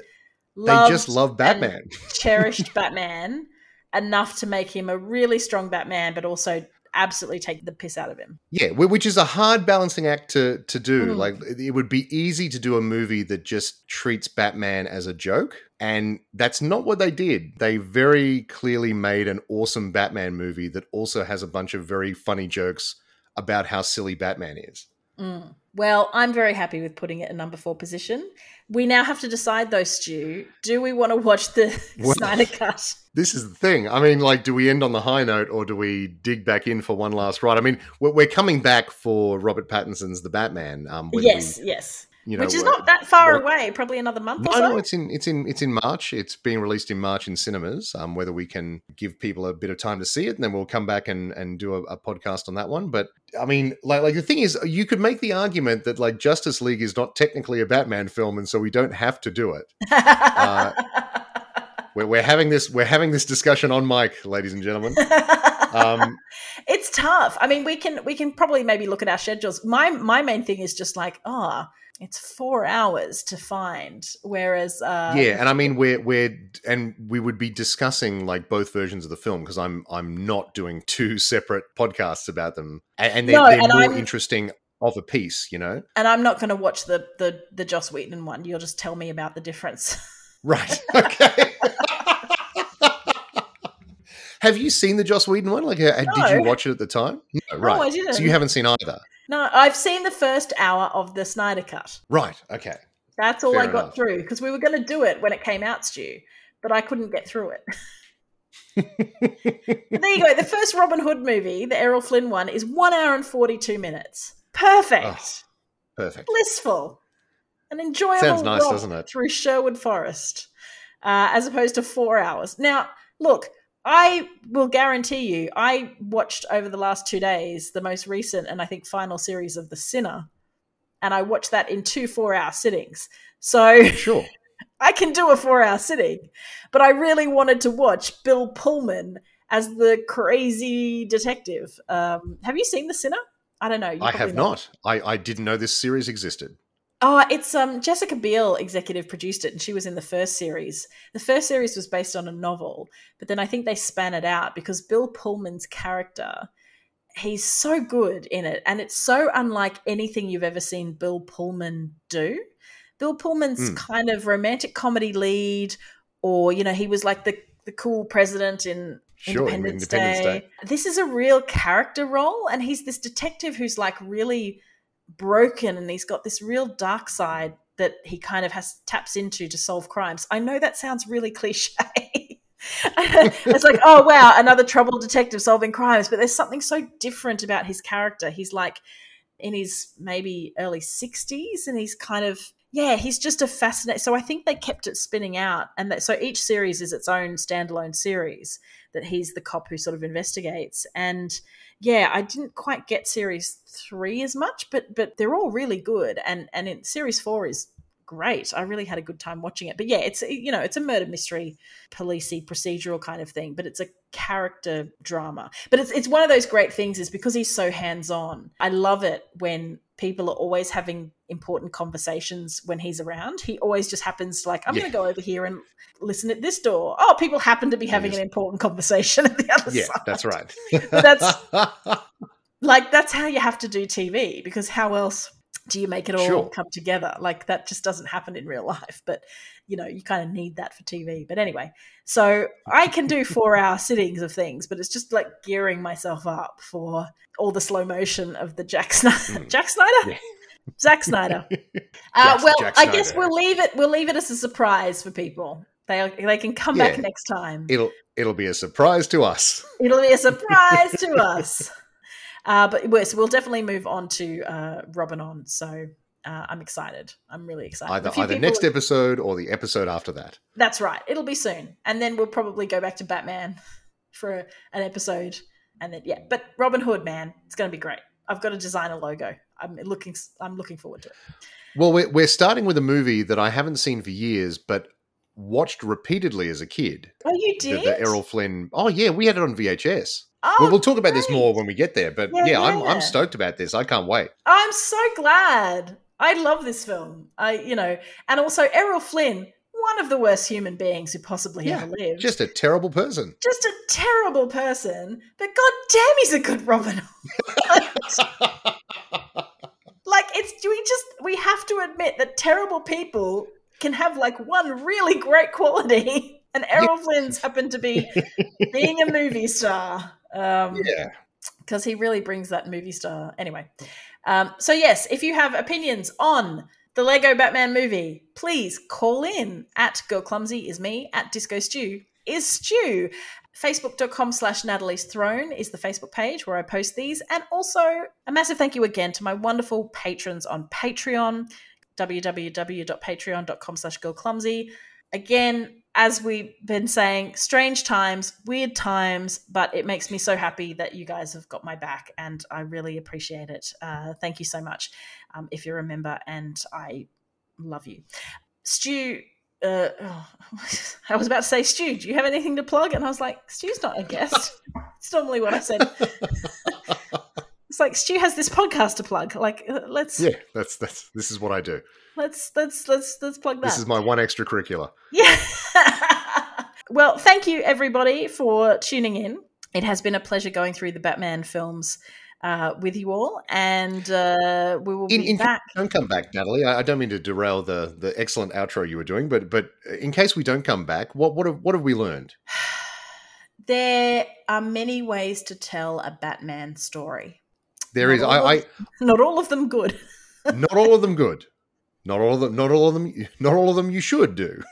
Speaker 2: They just love Batman.
Speaker 1: cherished Batman enough to make him a really strong Batman, but also absolutely take the piss out of him.
Speaker 2: Yeah, which is a hard balancing act to to do.
Speaker 1: Mm.
Speaker 2: Like it it would be easy to do a movie that just treats Batman as a joke, and that's not what they did. They very clearly made an awesome Batman movie that also has a bunch of very funny jokes about how silly Batman is.
Speaker 1: Mm. Well, I'm very happy with putting it in number four position. We now have to decide, though, Stu. Do we want to watch the
Speaker 2: Well-
Speaker 1: Snyder Cut?
Speaker 2: This is the thing. I mean, like, do we end on the high note or do we dig back in for one last ride? I mean, we're, coming back for Robert Pattinson's The Batman. Um,
Speaker 1: Yes, yes.
Speaker 2: You know,
Speaker 1: Which is not that far away. Probably another month
Speaker 2: No,
Speaker 1: or so.
Speaker 2: no, it's in it's in it's in March. It's being released in March in cinemas. Um, whether we can give people a bit of time to see it, and then we'll come back and and do a, a podcast on that one. But I mean, like like the thing is, you could make the argument that like Justice League is not technically a Batman film, and so we don't have to do it. uh, We're, we're having this we're having this discussion on mic, ladies and gentlemen. Um,
Speaker 1: it's tough. I mean, we can we can probably maybe look at our schedules. My my main thing is just like, oh, it's four hours to find. Whereas, uh,
Speaker 2: yeah, and I mean we're we're and we would be discussing like both versions of the film because I'm I'm not doing two separate podcasts about them, and, and they're,
Speaker 1: No,
Speaker 2: they're
Speaker 1: and
Speaker 2: more
Speaker 1: I'm-
Speaker 2: interesting of a piece, you know.
Speaker 1: and I'm not going to watch the the the Joss Whedon one. You'll just tell me about the difference.
Speaker 2: Right. Okay. Have you seen the Joss Whedon one? Like, uh, did you watch it at the time? No, right.
Speaker 1: I didn't.
Speaker 2: So you haven't seen either.
Speaker 1: No, I've seen the first hour of the Snyder Cut.
Speaker 2: Right. Okay.
Speaker 1: That's all
Speaker 2: Fair
Speaker 1: I got
Speaker 2: enough.
Speaker 1: through because we were going to do it when it came out, Stu, but I couldn't get through it. There you go. The first Robin Hood movie, the Errol Flynn one, is one hour and 42 minutes. Perfect.
Speaker 2: Oh, Perfect.
Speaker 1: Blissful. An enjoyable
Speaker 2: Sounds nice, doesn't it?
Speaker 1: through Sherwood Forest, uh, as opposed to four hours. Now, look, I will guarantee you, I watched over the last two days the most recent and I think final series of The Sinner, and I watched that in two four-hour sittings. So
Speaker 2: Sure.
Speaker 1: I can do a four hour sitting, but I really wanted to watch Bill Pullman as the crazy detective. Um, have you seen The Sinner? I don't know. you
Speaker 2: I have
Speaker 1: know.
Speaker 2: not. I, I didn't know this series existed.
Speaker 1: Oh, it's um Jessica Biel executive produced it, and she was in the first series. The first series was based on a novel, but then I think they span it out because Bill Pullman's character, he's so good in it, and it's so unlike anything you've ever seen Bill Pullman do. Bill Pullman's
Speaker 2: Mm.
Speaker 1: kind of romantic comedy lead, or you know, he was like the the cool president in
Speaker 2: Sure,
Speaker 1: Independence,
Speaker 2: Independence
Speaker 1: Day.
Speaker 2: Day.
Speaker 1: This is a real character role, and he's this detective who's like really broken, and he's got this real dark side that he kind of has taps into to solve crimes. I know that sounds really cliche. it's like, oh wow, another troubled detective solving crimes, but there's something so different about his character. He's like in his maybe early 60s and he's kind of yeah he's just a fascinating so i think they kept it spinning out and that so each series is its own standalone series that he's the cop who sort of investigates. And yeah i didn't quite get series three as much but but they're all really good. And and in series four is great. I really had a good time watching it. But yeah it's you know it's a murder mystery policey procedural kind of thing but it's a character drama. But it's it's one of those great things is because he's so hands on i love it when people are always having important conversations when he's around he always just happens to like i'm
Speaker 2: Yeah.
Speaker 1: going to go over here and listen at this door oh people happen to be having an important conversation at the other
Speaker 2: Yeah,
Speaker 1: side
Speaker 2: that's right.
Speaker 1: that's- like that's how you have to do tv because how else do you make it all
Speaker 2: Sure.
Speaker 1: come together like that just doesn't happen in real life but you know you kind of need that for tv but anyway so i can do four hour sittings of things but it's just like gearing myself up for all the slow motion of the jack snyder
Speaker 2: Mm.
Speaker 1: jack snyder
Speaker 2: Yeah.
Speaker 1: Zack Snyder. Uh,
Speaker 2: Jack-
Speaker 1: well,
Speaker 2: Jack
Speaker 1: I guess we'll leave it. We'll leave it as a surprise for people. They they can come back next time.
Speaker 2: it'll it'll be a surprise to us.
Speaker 1: It'll be a surprise to us. Uh, but yes, we'll definitely move on to uh, Robin on. So uh, I'm excited. I'm really excited.
Speaker 2: Either either
Speaker 1: people-
Speaker 2: next episode or the episode after that.
Speaker 1: That's right. It'll be soon, and then we'll probably go back to Batman for a, an episode, and then yeah. But Robin Hood, man, it's going to be great. I've got to design a logo. I'm looking. I'm looking forward to it.
Speaker 2: Well, we're, we're starting with a movie that I haven't seen for years, but watched repeatedly as a kid.
Speaker 1: Oh, you did?
Speaker 2: the Errol Flynn. Oh yeah, we had it on VHS.
Speaker 1: Oh,
Speaker 2: Well, we'll talk about this more when we get there. But
Speaker 1: Yeah,
Speaker 2: yeah, I'm. I'm stoked about this. I can't wait.
Speaker 1: I'm so glad. I love this film. I, you know, and also Errol Flynn, one of the worst human beings who possibly
Speaker 2: Yeah,
Speaker 1: ever lived.
Speaker 2: Just a terrible person.
Speaker 1: just a terrible person, but god damn, he's a good Robin it's we just we have to admit that terrible people can have like one really great quality, and Errol Flynn's happened to be being a movie star. Um,
Speaker 2: yeah.
Speaker 1: because he really brings that movie star. Anyway, um, so yes, if you have opinions on the Lego Batman movie, please call in at Girl Clumsy is me at Disco Stew is Stew. Facebook.com slash Natalie's Throne is the Facebook page where I post these. And also a massive thank you again to my wonderful patrons on Patreon, www.patreon.com slash girlclumsy Again, as we've been saying, strange times, weird times, but it makes me so happy that you guys have got my back and I really appreciate it. Uh, thank you so much um, if you're a member, and I love you. Stu, uh, oh, I was about to say, Stu, do you have anything to plug? And I was like, Stu's not a guest. it's normally what I said. it's like Stu has this podcast to plug. Like, uh, let's
Speaker 2: Yeah, that's that's this is what I do.
Speaker 1: let's let's let's let's plug that.
Speaker 2: This is my one extracurricular.
Speaker 1: Yeah. well, thank you everybody for tuning in. It has been a pleasure going through the Batman films uh, with you all, and uh, we will
Speaker 2: In,
Speaker 1: be
Speaker 2: in case
Speaker 1: back.
Speaker 2: we don't come back, Natalie. I, I don't mean to derail the the excellent outro you were doing, but but in case we don't come back, what what have, what have we learned?
Speaker 1: There are many ways to tell a Batman story.
Speaker 2: There
Speaker 1: Not
Speaker 2: is. I,
Speaker 1: of- Not all of them good.
Speaker 2: Not all of them good. Not all of them. Not all of them. Not all of them. You should do,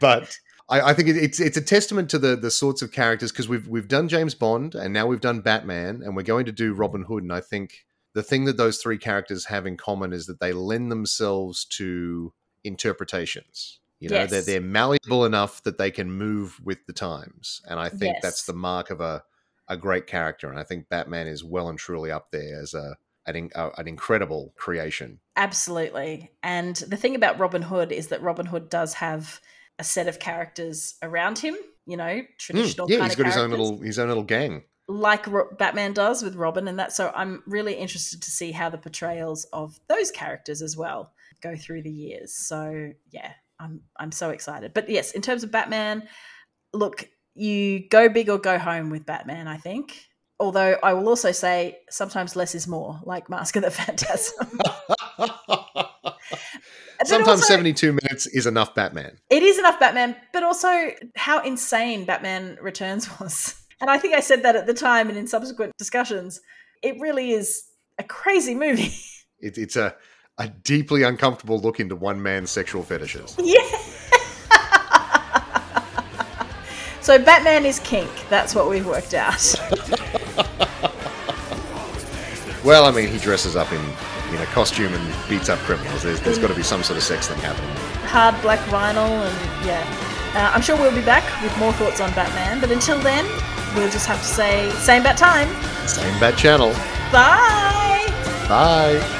Speaker 2: but. I, I think it, it's it's a testament to the the sorts of characters because we've we've done James Bond and now we've done Batman and we're going to do Robin Hood and I think the thing that those three characters have in common is that they lend themselves to interpretations. You know, they're they're malleable enough that they can move with the times, and I think that's the mark of a a great character. And I think Batman is well and truly up there as a an, in- uh, an incredible creation.
Speaker 1: Absolutely. And the thing about Robin Hood is that Robin Hood does have a set of characters around him. You know,
Speaker 2: Mm,
Speaker 1: traditional
Speaker 2: yeah,
Speaker 1: kind
Speaker 2: he's got his own little his own little gang.
Speaker 1: like Ro- Batman does with Robin, and that. So I'm really interested to see how the portrayals of those characters as well go through the years. So yeah, I'm I'm so excited. But yes, in terms of Batman, look, you go big or go home with Batman. I think. Although I will also say sometimes less is more, like Mask of the Phantasm.
Speaker 2: Sometimes
Speaker 1: also-
Speaker 2: 72 minutes is enough Batman.
Speaker 1: It is enough Batman, but also how insane Batman Returns was. And I think I said that at the time and in subsequent discussions. It really is a crazy movie.
Speaker 2: It, it's a, a deeply uncomfortable look into one man's sexual fetishes.
Speaker 1: yeah. so Batman is kink. That's what we've worked out.
Speaker 2: Well, I mean, he dresses up in, in a costume and beats up criminals. There's, there's got to be some sort of sex thing happening.
Speaker 1: Hard black vinyl, and yeah. Uh, I'm sure we'll be back with more thoughts on Batman, but until then, we'll just have to say same bat time.
Speaker 2: Same bat channel.
Speaker 1: Bye!
Speaker 2: Bye.